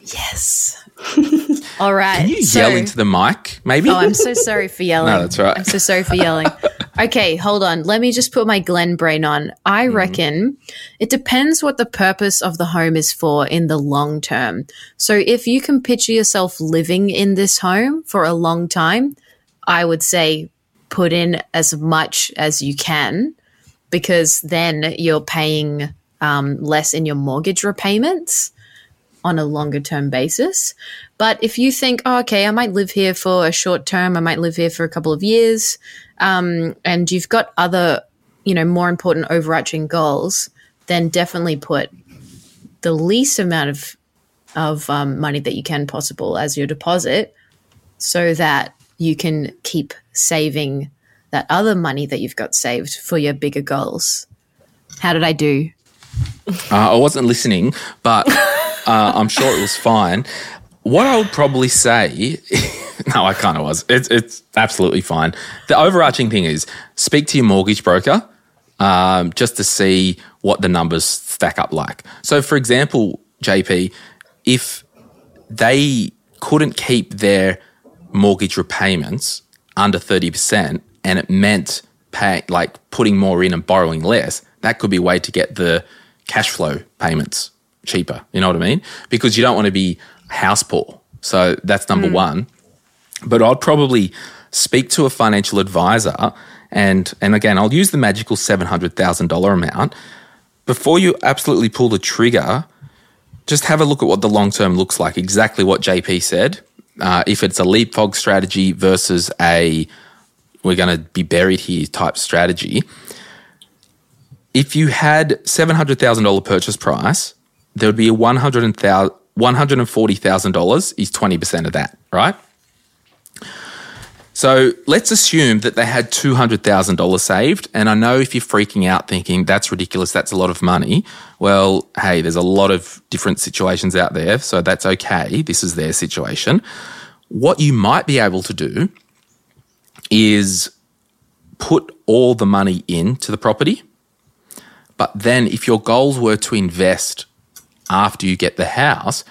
Yes. [laughs] All right. Can you so- yell into the mic, maybe? Oh, I'm so sorry for [laughs] yelling. No, that's right. I'm so sorry for yelling. [laughs] Okay, hold on. Let me just put my Glen brain on. I reckon it depends what the purpose of the home is for in the long term. So if you can picture yourself living in this home for a long time, I would say put in as much as you can because then you're paying um, less in your mortgage repayments on a longer term basis. But if you think, oh, okay, I might live here for a short term, I might live here for a couple of years, um, and you've got other, you know, more important overarching goals, then definitely put the least amount of of um, money that you can possible as your deposit, so that you can keep saving that other money that you've got saved for your bigger goals. How did I do? Uh, I wasn't listening, but [laughs] uh, I'm sure it was fine. What I would probably say, [laughs] no, I kind of was. It's it's absolutely fine. The overarching thing is speak to your mortgage broker um, just to see what the numbers stack up like. So, for example, JP, if they couldn't keep their mortgage repayments under 30% and it meant pay, like putting more in and borrowing less, that could be a way to get the cash flow payments cheaper. You know what I mean? Because you don't want to be house poor. So that's number one. But I'd probably speak to a financial advisor and and again I'll use the magical seven hundred thousand dollar amount. Before you absolutely pull the trigger, just have a look at what the long term looks like. Exactly what JP said. Uh, if it's a leapfrog strategy versus a we're going to be buried here type strategy. If you had $700,000 purchase price, there would be a $140,000 is 20% of that, right? So let's assume that they had $200,000 saved. And I know if you're freaking out thinking that's ridiculous, that's a lot of money. Well, hey, there's a lot of different situations out there. So that's okay. This is their situation. What you might be able to do is put all the money into the property. But then if your goals were to invest after you get the house,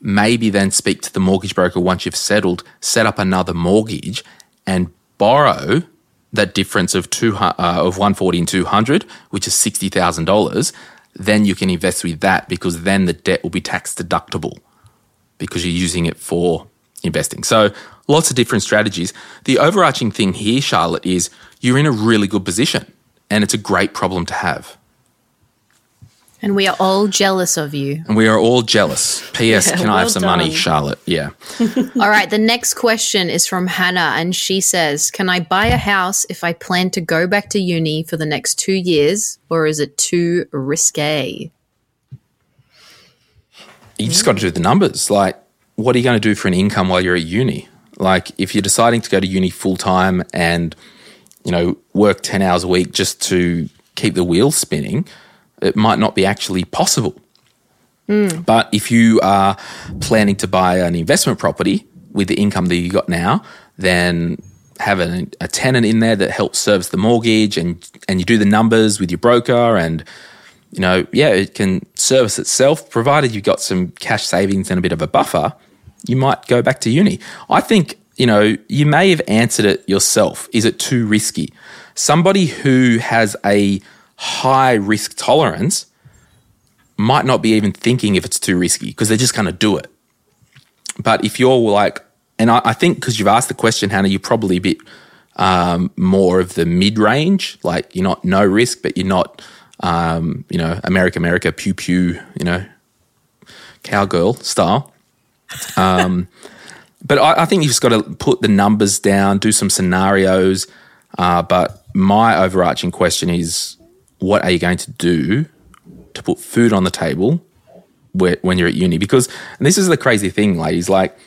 maybe then speak to the mortgage broker once you've settled, set up another mortgage and borrow that difference of two uh, of 140 and 200, which is $60,000, then you can invest with that because then the debt will be tax deductible because you're using it for investing. So lots of different strategies. The overarching thing here, Charlotte, is you're in a really good position and it's a great problem to have. And we are all jealous of you. And we are all jealous. P.S. [laughs] Yeah, can I have some money. Charlotte? Yeah. [laughs] All right, the next question is from Hannah, and she says, Can I buy a house if I plan to go back to uni for the next two years, or is it too risque? you just got to do the numbers. Like, what are you going to do for an income while you're at uni? Like, if you're deciding to go to uni full time and, you know, work 10 hours a week just to keep the wheels spinning, it might not be actually possible. But if you are planning to buy an investment property with the income that you got now, then have a, a tenant in there that helps service the mortgage and, and you do the numbers with your broker and you know, yeah, it can service itself, provided you've got some cash savings and a bit of a buffer, you might go back to uni. I think, you know, you may have answered it yourself. Is it too risky? Somebody who has a high risk tolerance might not be even thinking if it's too risky because they're just going to do it. But if you're like, and I, I think because you've asked the question, Hannah, you're probably a bit um, more of the mid range. Like you're not no risk, but you're not, um, you know, America, America, pew pew, you know, cowgirl style. Um, [laughs] but I, I think you've just got to put the numbers down, do some scenarios. Uh, but my overarching question is, what are you going to do to put food on the table where, when you're at uni? Because and this is the crazy thing, ladies. Like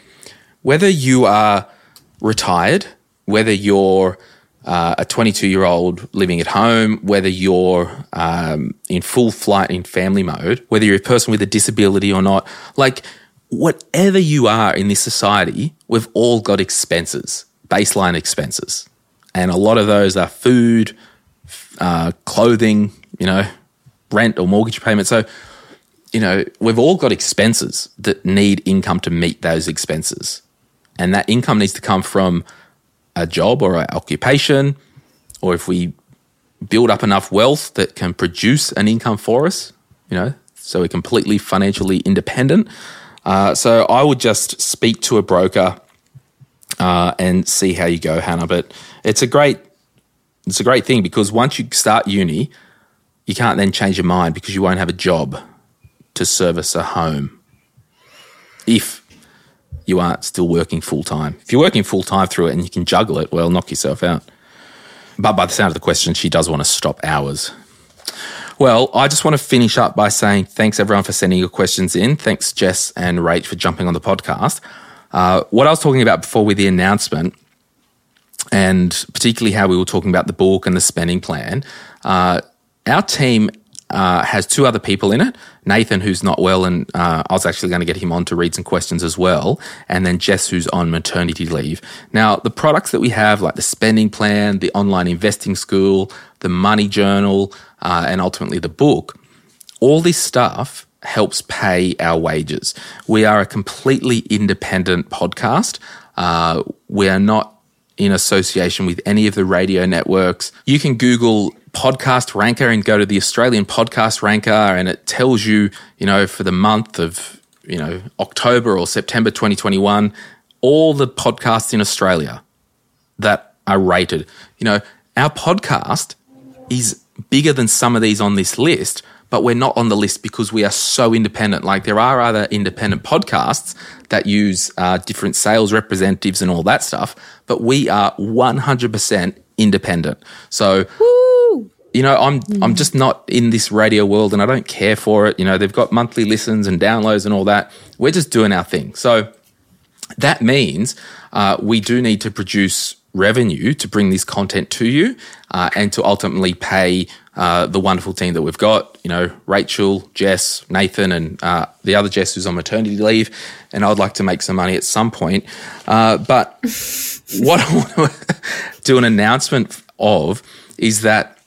whether you are retired, whether you're uh, a 22 year old living at home, whether you're um, in full flight in family mode, whether you're a person with a disability or not, like whatever you are in this society, we've all got expenses, baseline expenses. And a lot of those are food, uh, clothing, you know, rent or mortgage payment. So, you know, we've all got expenses that need income to meet those expenses. And that income needs to come from a job or an occupation, or if we build up enough wealth that can produce an income for us, you know, so we're completely financially independent. Uh, so I would just speak to a broker uh, and see how you go, Hannah. But it's a great, it's a great thing because once you start uni, you can't then change your mind because you won't have a job to service a home. If you aren't still working full time. If you're working full time through it and you can juggle it, well, knock yourself out. But by the sound of the question, she does want to stop hours. Well, I just want to finish up by saying thanks everyone for sending your questions in. Thanks, Jess and Rach, for jumping on the podcast. Uh, what I was talking about before with the announcement, and particularly how we were talking about the book and the spending plan, uh, our team uh, has two other people in it. Nathan, who's not well, and uh, I was actually going to get him on to read some questions as well. And then Jess, who's on maternity leave. Now, the products that we have, like the spending plan, the online investing school, the money journal, uh, and ultimately the book, all this stuff helps pay our wages. We are a completely independent podcast. Uh, we are not in association with any of the radio networks. You can Google podcast ranker and go to the Australian podcast ranker and it tells you, you know, for the month of, you know, October or September 2021, all the podcasts in Australia that are rated. You know, our podcast is bigger than some of these on this list, but we're not on the list because we are so independent. Like there are other independent podcasts that use uh, different sales representatives and all that stuff, but we are 100% independent. So, Woo! you know, I'm mm. I'm just not in this radio world, and I don't care for it. You know, they've got monthly listens and downloads and all that. We're just doing our thing. So that means uh, we do need to produce revenue to bring this content to you uh, and to ultimately pay uh, the wonderful team that we've got. You know, Rachel, Jess, Nathan, and uh, the other Jess who's on maternity leave. And I'd like to make some money at some point. Uh, but [laughs] what I want to do an announcement of is that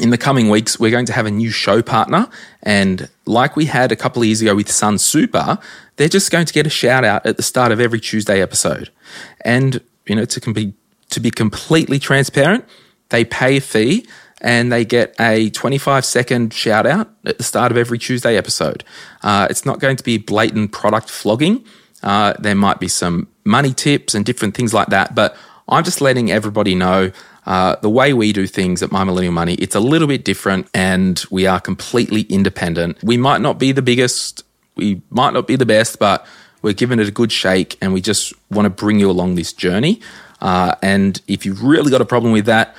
in the coming weeks, we're going to have a new show partner. And like we had a couple of years ago with Sunsuper, they're just going to get a shout out at the start of every Tuesday episode. And, you know, to be, to be completely transparent, they pay a fee and they get a 25 second shout out at the start of every Tuesday episode. Uh, it's not going to be blatant product flogging. Uh, there might be some money tips and different things like that, but I'm just letting everybody know uh, the way we do things at My Millennial Money, it's a little bit different and we are completely independent. We might not be the biggest, we might not be the best, but we're giving it a good shake and we just want to bring you along this journey. Uh, and if you've really got a problem with that,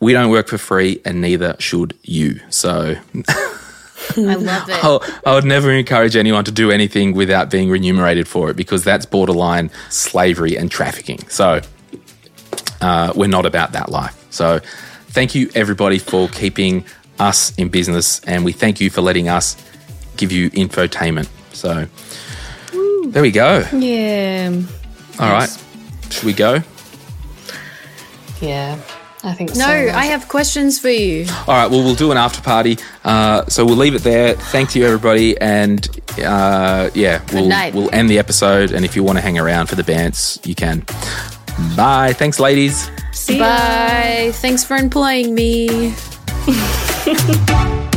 we don't work for free and neither should you. So. I love it. I'll, I would never encourage anyone to do anything without being remunerated for it because that's borderline slavery and trafficking. So uh, we're not about that life. So thank you, everybody, for keeping us in business. And we thank you for letting us give you infotainment. So Woo. there we go. Yeah. All yes. right. Should we go? Yeah. I think no, so. I have questions for you. All right, well, we'll do an after party. Uh, so we'll leave it there. Thank you, everybody, and uh, yeah, we'll we'll end the episode. And if you want to hang around for the dance, you can. Bye. Thanks, ladies. See Bye. Ya. Thanks for employing me. [laughs]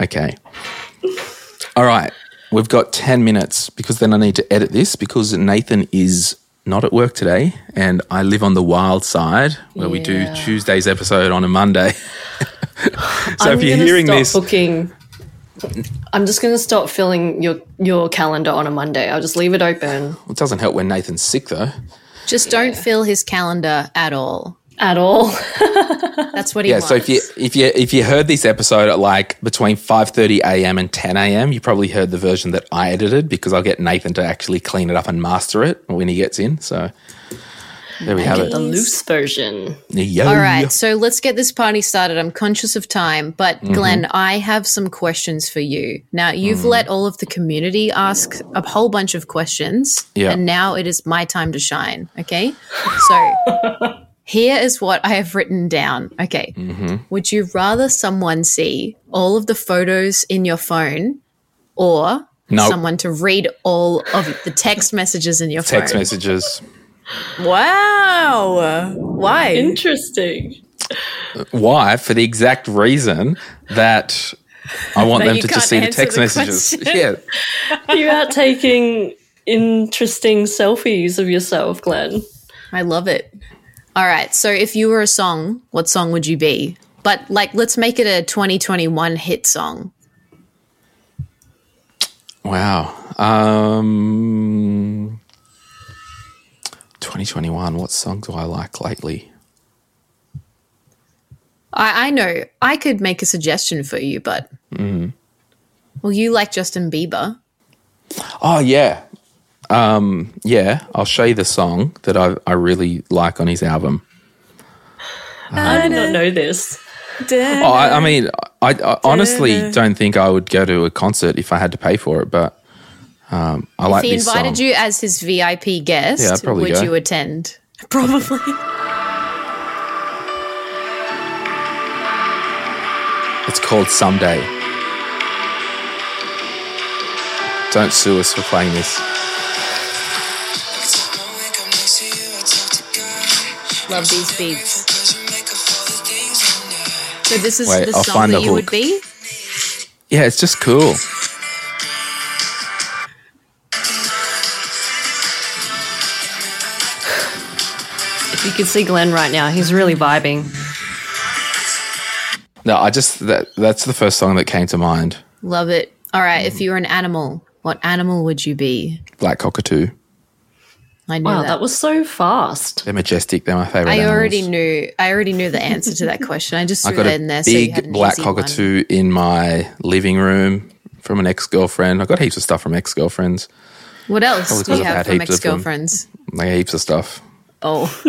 Okay. All right. we've got 10 minutes because then I need to edit this because Nathan is not at work today and I live on the wild side where we do Tuesday's episode on a Monday. [laughs] so I'm if you're hearing stop this, booking. I'm just going to stop filling your your calendar on a Monday. I'll just leave it open it doesn't help when Nathan's sick though. Just don't fill his calendar at all. At all. [laughs] That's what he wants. Yeah, wants. so if you if you if you heard this episode at like between 5:30 a.m. and 10 a.m., you probably heard the version that I edited because I'll get Nathan to actually clean it up and master it when he gets in. So there we have it. the loose version. Yo. All right, so let's get this party started. I'm conscious of time, but Mm-hmm. Glen, I have some questions for you. Now, you've Mm. let all of the community ask a whole bunch of questions, Yeah. and now it is my time to shine. Okay, so [laughs] here is what I have written down. Okay, Mm-hmm. would you rather someone see all of the photos in your phone, or No. someone to read all of the text messages in your Text phone? Text messages. Wow, why? Interesting. Why? For the exact reason that I want them to just see the text the messages. question. [laughs] Yeah. [laughs] you are taking interesting selfies of yourself, Glen. I love it. All right. So if you were a song, what song would you be? But like, let's make it a 2021 hit song. Wow. Um 2021. What song do I like lately? I, I know I could make a suggestion for you, but Mm. well, you like Justin Bieber. Oh yeah. Um yeah, I'll show you the song that I I really like on his album. I did not know this. Oh, I, I mean, I, I honestly don't think I would go to a concert if I had to pay for it, but um, I like this if he invited you as his VIP guest, Yeah, I'd probably would go. you attend? [laughs] Probably. It's called Someday. Don't sue us for playing this. Love these beats. So this is Wait, the I'll song that the you would be. Yeah, it's just cool. If you could see Glen right now, he's really vibing. No, I just that that's the first song that came to mind. Love it. All right. Mm. If you were an animal, what animal would you be? Black Cockatoo. I knew Wow, that. that was so fast. They're majestic. They're my favorite. I already knew. I already knew the answer to that question. I just [laughs] I threw got that a in there. so you had big an black easy one. cockatoo in my living room from an ex girlfriend. I got heaps of stuff from ex girlfriends. What else Probably do you 'cause I've from heaps of them. ex girlfriends? Like heaps of stuff. Oh,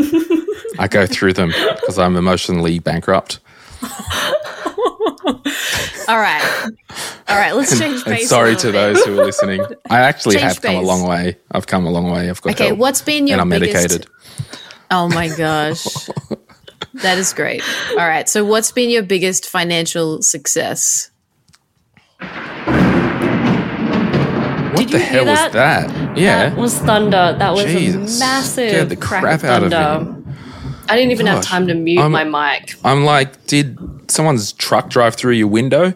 I go through them because I'm emotionally bankrupt. [laughs] all right, all right. Let's change And pace. a sorry to bit. those who are listening. I actually Change have come a long way. I've come a long way. I've got Okay, help. what's been your and I'm biggest? medicated. Oh my gosh, [laughs] that is great. All right, so what's been your biggest financial success? What the hell hear was that? that? Yeah. That was thunder. That was Jesus. massive Scared the crap out of thunder. Me. I didn't even have time to mute I'm- my mic. I'm like, did someone's truck drive through your window?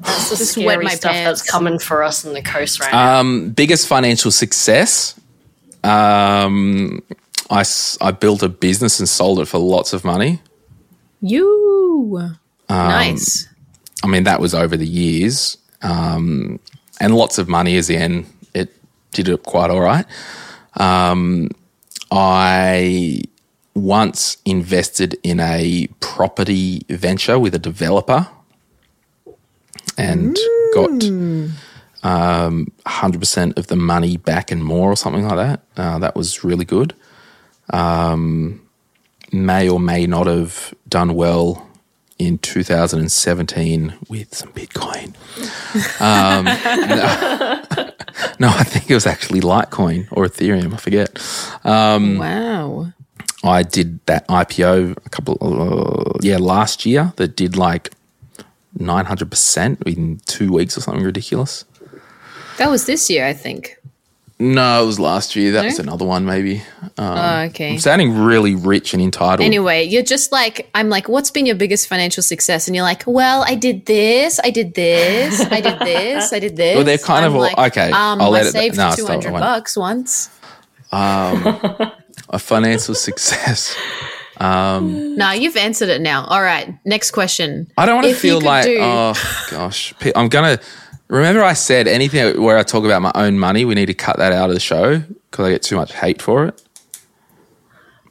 That's the Just scary my stuff pants. that's coming for us in the coast right now. Um, biggest financial success. Um, I, s- I built a business and sold it for lots of money. You Um, nice. I mean, that was over the years, um, and lots of money is in it did it quite all right. Um, I once invested in a property venture with a developer and got um, 100% of the money back and more or something like that. Uh, that was really good. Um, may or may not have done well in 2017 with some Bitcoin. Um, no, [laughs] no, I think it was actually Litecoin or Ethereum. I forget. Um, wow. I did that IPO a couple, uh, yeah, last year that did like 900% in two weeks or something ridiculous. That was this year, I think. No, it was last year. That was another one, maybe. Um, Oh, okay. I'm sounding really rich and entitled. Anyway, you're just like, I'm like, what's been your biggest financial success? And you're like, well, I did this, I did this, I did this, I did this. [laughs] Well, they're kind I'm of all- like, okay, Um, I'll I let it- saved no, 200 won't. bucks once. [laughs] a financial success. Um, No, you've answered it now. All right, next question. I don't want to feel like, do- oh gosh, I'm gonna. Remember, I said anything where I talk about my own money, we need to cut that out of the show because I get too much hate for it.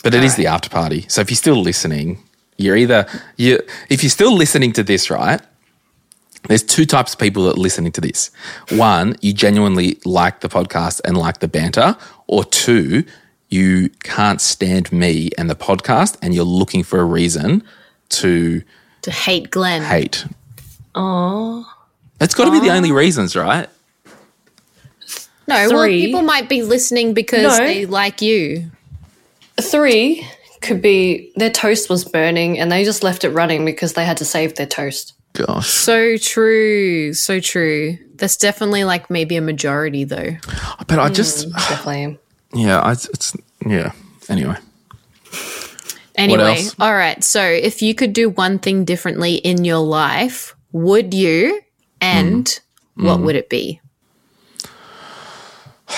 But it is the after party, so if you're still listening, you're either you. If you're still listening to this, right? There's two types of people that are listening to this. One, you genuinely like the podcast and like the banter, or two, you can't stand me and the podcast, and you're looking for a reason to to hate Glen. hate. Oh. It's got to be the only reasons, right? no, well, Three. people might be listening because No. they like you. Three could be their toast was burning and they just left it running because they had to save their toast. Gosh. So true, so true. That's definitely like maybe a majority though. But I just, mm, Definitely. Yeah, I, it's, yeah. Anyway. Anyway, all right. So if you could do one thing differently in your life, would you? And Hmm. what would it be? [sighs]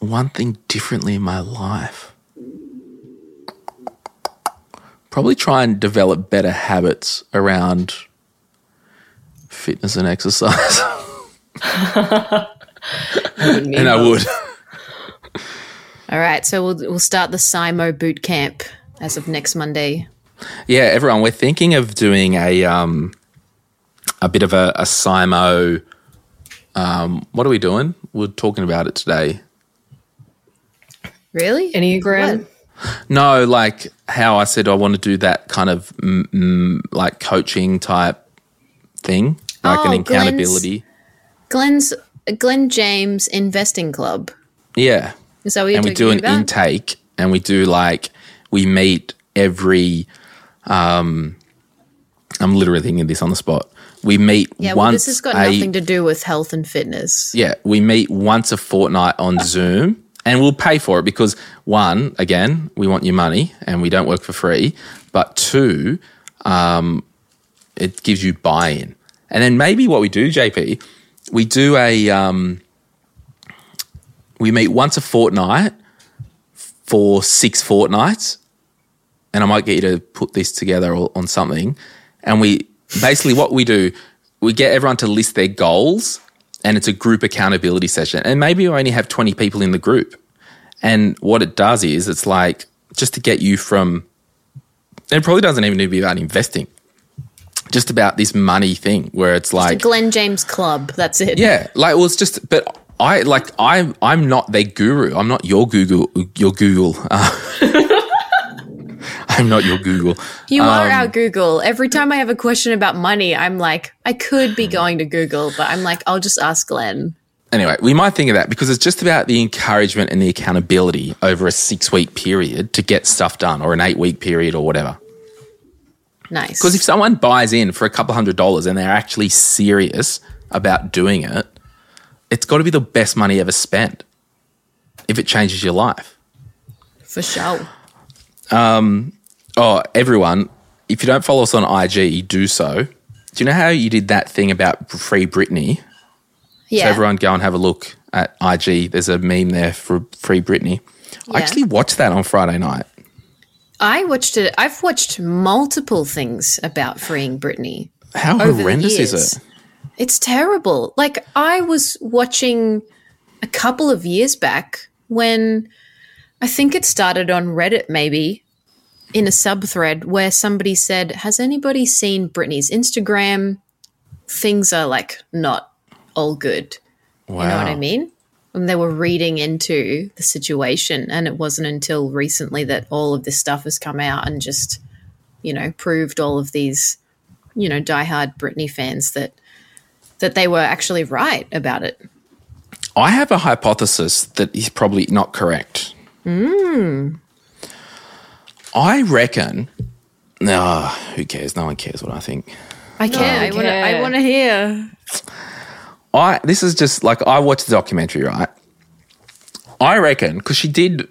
One thing differently in my life. Probably try and develop better habits around fitness and exercise. [laughs] [laughs] and I would. [laughs] All right. So we'll we'll start the SYMO boot camp as of next Monday. Yeah, everyone, we're thinking of doing a um a bit of a, a SYMO. Um, what are we doing? We're talking about it today. Really? Enneagram. What? No, like how I said I want to do that kind of mm, mm, like coaching type thing, like Oh, an accountability. Glen's- accountability. Glen's Glen James Investing Club. Yeah, Is that what and we do an about? intake, and we do like we meet every. Um, I'm literally thinking of this on the spot. We meet yeah. Well, this has got a nothing to do with health and fitness. Yeah, we meet once a fortnight on Zoom and we'll pay for it because one, again, we want your money and we don't work for free. But two, um, it gives you buy in. And then maybe what we do, JP, we do a, um, we meet once a fortnight for six fortnights. And I might get you to put this together on something. And we basically what we do, we get everyone to list their goals and it's a group accountability session. And maybe we only have 20 people in the group. And what it does is it's like just to get you from, it probably doesn't even need to be about investing, just about this money thing where it's like like, Glen James Club. That's it. yeah, like, well, it's just, but I like, I'm, I'm not their guru. I'm not your Google, your Google. Uh, [laughs] I'm not your Google. You are Um, our Google. Every time I have a question about money, I'm like, I could be going to Google, but I'm like, I'll just ask Glen. Anyway, we might think of that because it's just about the encouragement and the accountability over a six week period to get stuff done or an eight week period or whatever. Nice. Because if someone buys in for a couple hundred dollars and they're actually serious about doing it, it's got to be the best money ever spent if it changes your life. For sure. Um, oh, everyone, if you don't follow us on IG, do so. Do you know how you did that thing about Free Britney? Yeah. So everyone go and have a look at IG. There's a meme there for Free Britney. Yeah. I actually watched that on Friday night. I watched it. I've watched multiple things about freeing Britney. How horrendous is it? It's terrible. Like I was watching a couple of years back when I think it started on Reddit maybe in a sub thread where somebody said, "Has anybody seen Britney's Instagram? Things are like not all good." Wow. You know what I mean? And they were reading into the situation, and it wasn't until recently that all of this stuff has come out and just, you know, proved all of these, you know, diehard Britney fans that that they were actually right about it. I have a hypothesis that is probably not correct. Hmm. I reckon. No, who cares? No one cares what I think. I can. I want to. I want to hear. I this is just like I watched the documentary, right? I reckon because she did.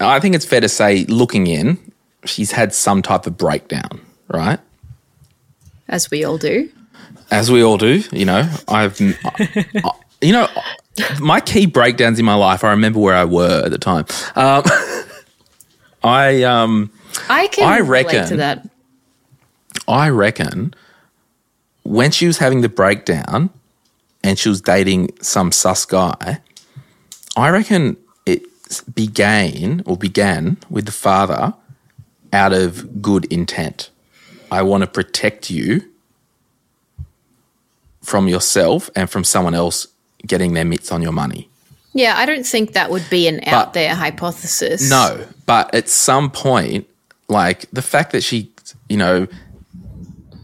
I think it's fair to say, looking in, she's had some type of breakdown, right? As we all do. As we all do, you know. I've, I- you know, my key breakdowns in my life. I remember where I were at the time. Um, [laughs] I um. I can I relate to reckon- that. I reckon when she was having the breakdown and she was dating some sus guy, I reckon it began or began with the father out of good intent. I want to protect you from yourself and from someone else getting their mitts on your money. Yeah, I don't think that would be an out there hypothesis. No, but at some point, like the fact that she, you know,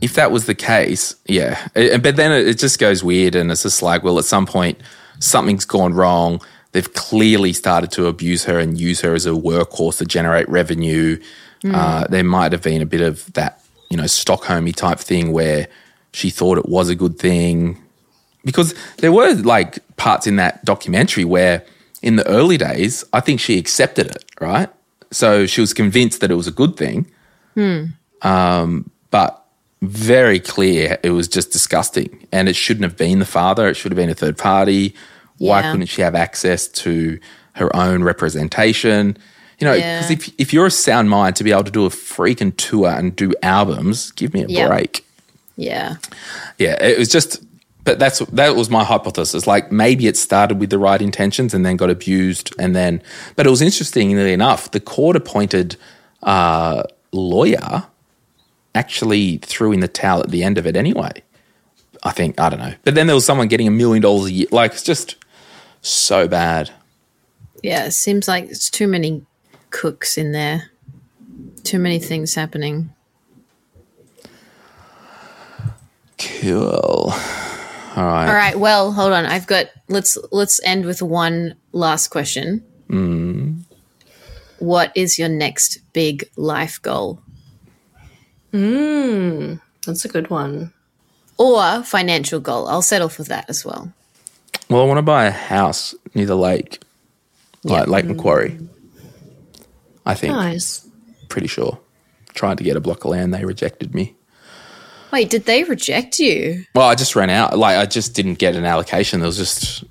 if that was the case, yeah. It- But then it it just goes weird, and it's just like, well, at some point, something's gone wrong. They've clearly started to abuse her and use her as a workhorse to generate revenue. Uh, there might have been a bit of that, you know, Stockholmy type thing where she thought it was a good thing because there were like parts in that documentary where in the early days i think she accepted it right so she was convinced that it was a good thing um, but very clear it was just disgusting and it shouldn't have been the father it should have been a third party why Yeah. couldn't she have access to her own representation you know because Yeah. if, if you're a sound mind to be able to do a freaking tour and do albums give me a Yeah. break Yeah. yeah, it was just, but that's that was my hypothesis. Like maybe it started with the right intentions and then got abused, and then. But it was interestingly enough, the court appointed uh, lawyer actually threw in the towel at the end of it anyway. I think I don't know, but then there was someone getting a million dollars a year. Like it's just so bad. Yeah, it seems like it's too many cooks in there. Too many things happening. Cool. All right. All right, well, hold on. I've got let's let's end with one last question. Hmm. What is your next big life goal? Hmm, that's a good one. Or financial goal? I'll settle for that as well. Well, I want to buy a house near the lake, like Lake Macquarie. I think. Nice. pretty sure. Tried to get a block of land, they rejected me. Wait, did they reject you? Well, I just ran out. Like I just didn't get an allocation. There was just.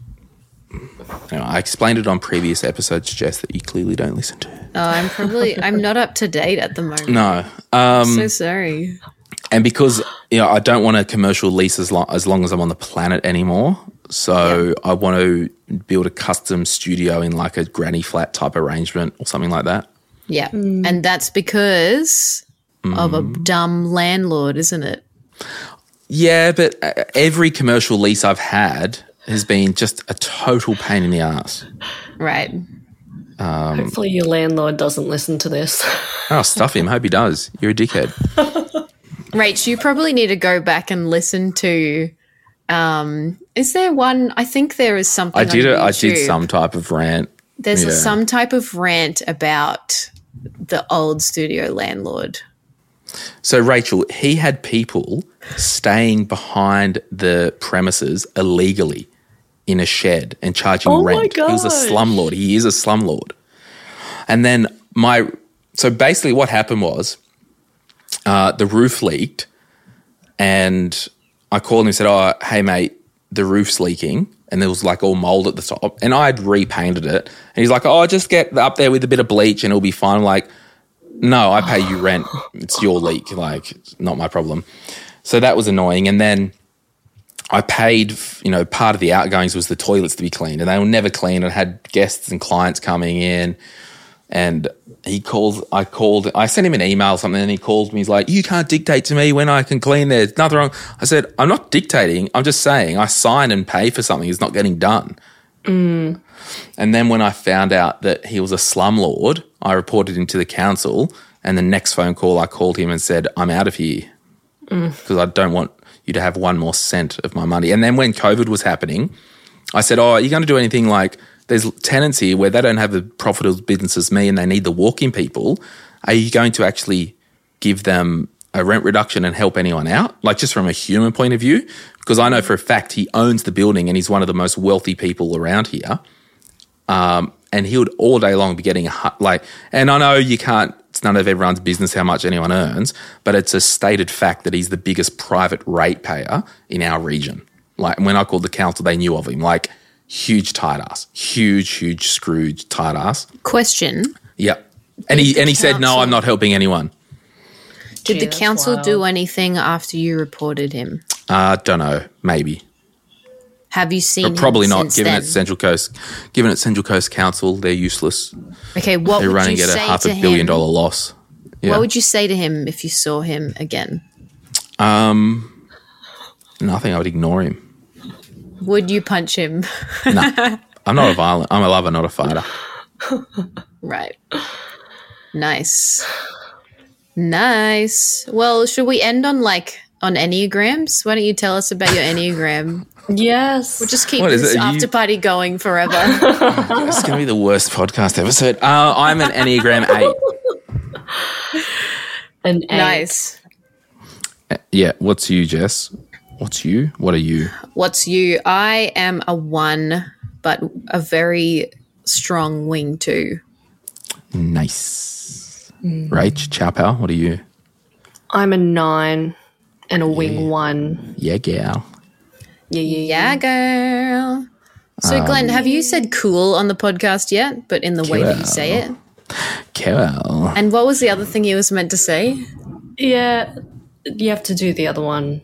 You know, I explained it on previous episodes, Jess, that you clearly don't listen to. Oh, I'm probably I'm not up to date at the moment. No, um, I'm so sorry. and because you know I don't want a commercial lease as long as long as I'm on the planet anymore. So I want to build a custom studio in like a granny flat type arrangement or something like that. Yeah. And that's because of a dumb landlord, isn't it? Yeah, but uh, every commercial lease I've had has been just a total pain in the ass. Right. Hopefully, your landlord doesn't listen to this. [laughs] Oh, stuff him. Hope he does. You're a dickhead. [laughs] Rach, you probably need to go back and listen to. Um, is there one? I think there is something. I did on it. I did some type of rant. There's yeah. some type of rant about the old studio landlord. So Rachel, he had people staying behind the premises illegally in a shed and charging Oh rent. He was a slumlord. He is a slumlord. And then my so basically what happened was uh, the roof leaked and I called him and said, Oh, hey mate, the roof's leaking. And there was like all mold at the top. And I had repainted it. And he's like, Oh, just get up there with a bit of bleach and it'll be fine. I'm like, no, I pay you rent. It's your leak. Like, not my problem. So that was annoying. And then I paid, you know, part of the outgoings was the toilets to be cleaned, and they were never cleaned. I had guests and clients coming in, and he calls. I called. I sent him an email or something, and he called me. He's like, "You can't dictate to me when I can clean. There. There's nothing wrong." I said, "I'm not dictating. I'm just saying I sign and pay for something that's not getting done." Mm. And then when I found out that he was a slumlord, I reported him to the council. And the next phone call, I called him and said, "I'm out of here mm. because I don't want you to have one more cent of my money." And then when COVID was happening, I said, "Oh, are you going to do anything like there's tenants here where they don't have a profitable business as me and they need the walk-in people? Are you going to actually give them a rent reduction and help anyone out, like just from a human point of view, because I know for a fact he owns the building and he's one of the most wealthy people around here. Um, and he would all day long be getting like, and I know you can't. It's none of everyone's business how much anyone earns, but it's a stated fact that he's the biggest private ratepayer in our region. Like when I called the council, they knew of him. Like huge tight ass, huge, huge Scrooge tight ass. Question: Yep. And he and he said, "No, I'm not helping anyone." Did Gee, the council wild. do anything after you reported him? Uh, don't know, maybe, Have you seen? probably not. Given then? it's Central Coast, given it's Central Coast Council, they're useless. Okay, what They're would running you at a half a billion him? dollar loss. Yeah. What would you say to him if you saw him again? um, nothing. I would ignore him. Would you punch him? No, [laughs] I'm not a violent. I'm a lover, not a fighter. right. Nice. Nice. Well, should we end on like on enneagrams? Why don't you tell us about your enneagram? Yes. We'll just keep What is this it? Are you- after party going forever. [laughs] It's going to be the worst podcast episode. Uh, I'm an Enneagram eight. An eight. nice. Yeah. What's you, Jess? What's you? What are you? What's you? I am a one, but a very strong wing two. Nice. Rach, Chow Pal, what are you? I'm a nine and a wing one. Yeah, gal. Yeah, yeah, Yeah, girl. So, Um, Glen, have you said cool on the podcast yet? But in the way that you say it. Cool. And what was the other thing he was meant to say? Yeah, you have to do the other one.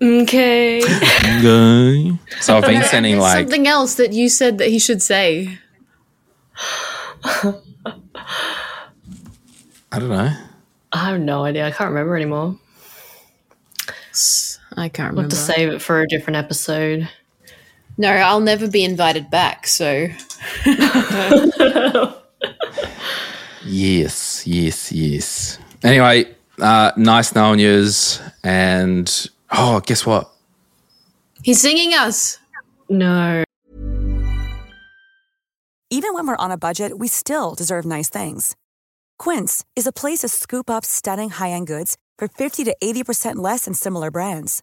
Okay. Okay. [laughs] So I've been sending There's like something else that you said that he should say. I don't know. I have no idea. I can't remember anymore. I can't We'll remember. have to save it for a different episode. No, I'll never be invited back. So Yes, yes, yes. Anyway, uh, nice knowing yous. And oh, guess what? he's singing us. No. Even when we're on a budget, we still deserve nice things. Quince is a place to scoop up stunning high-end goods for 50 to 80% less than similar brands.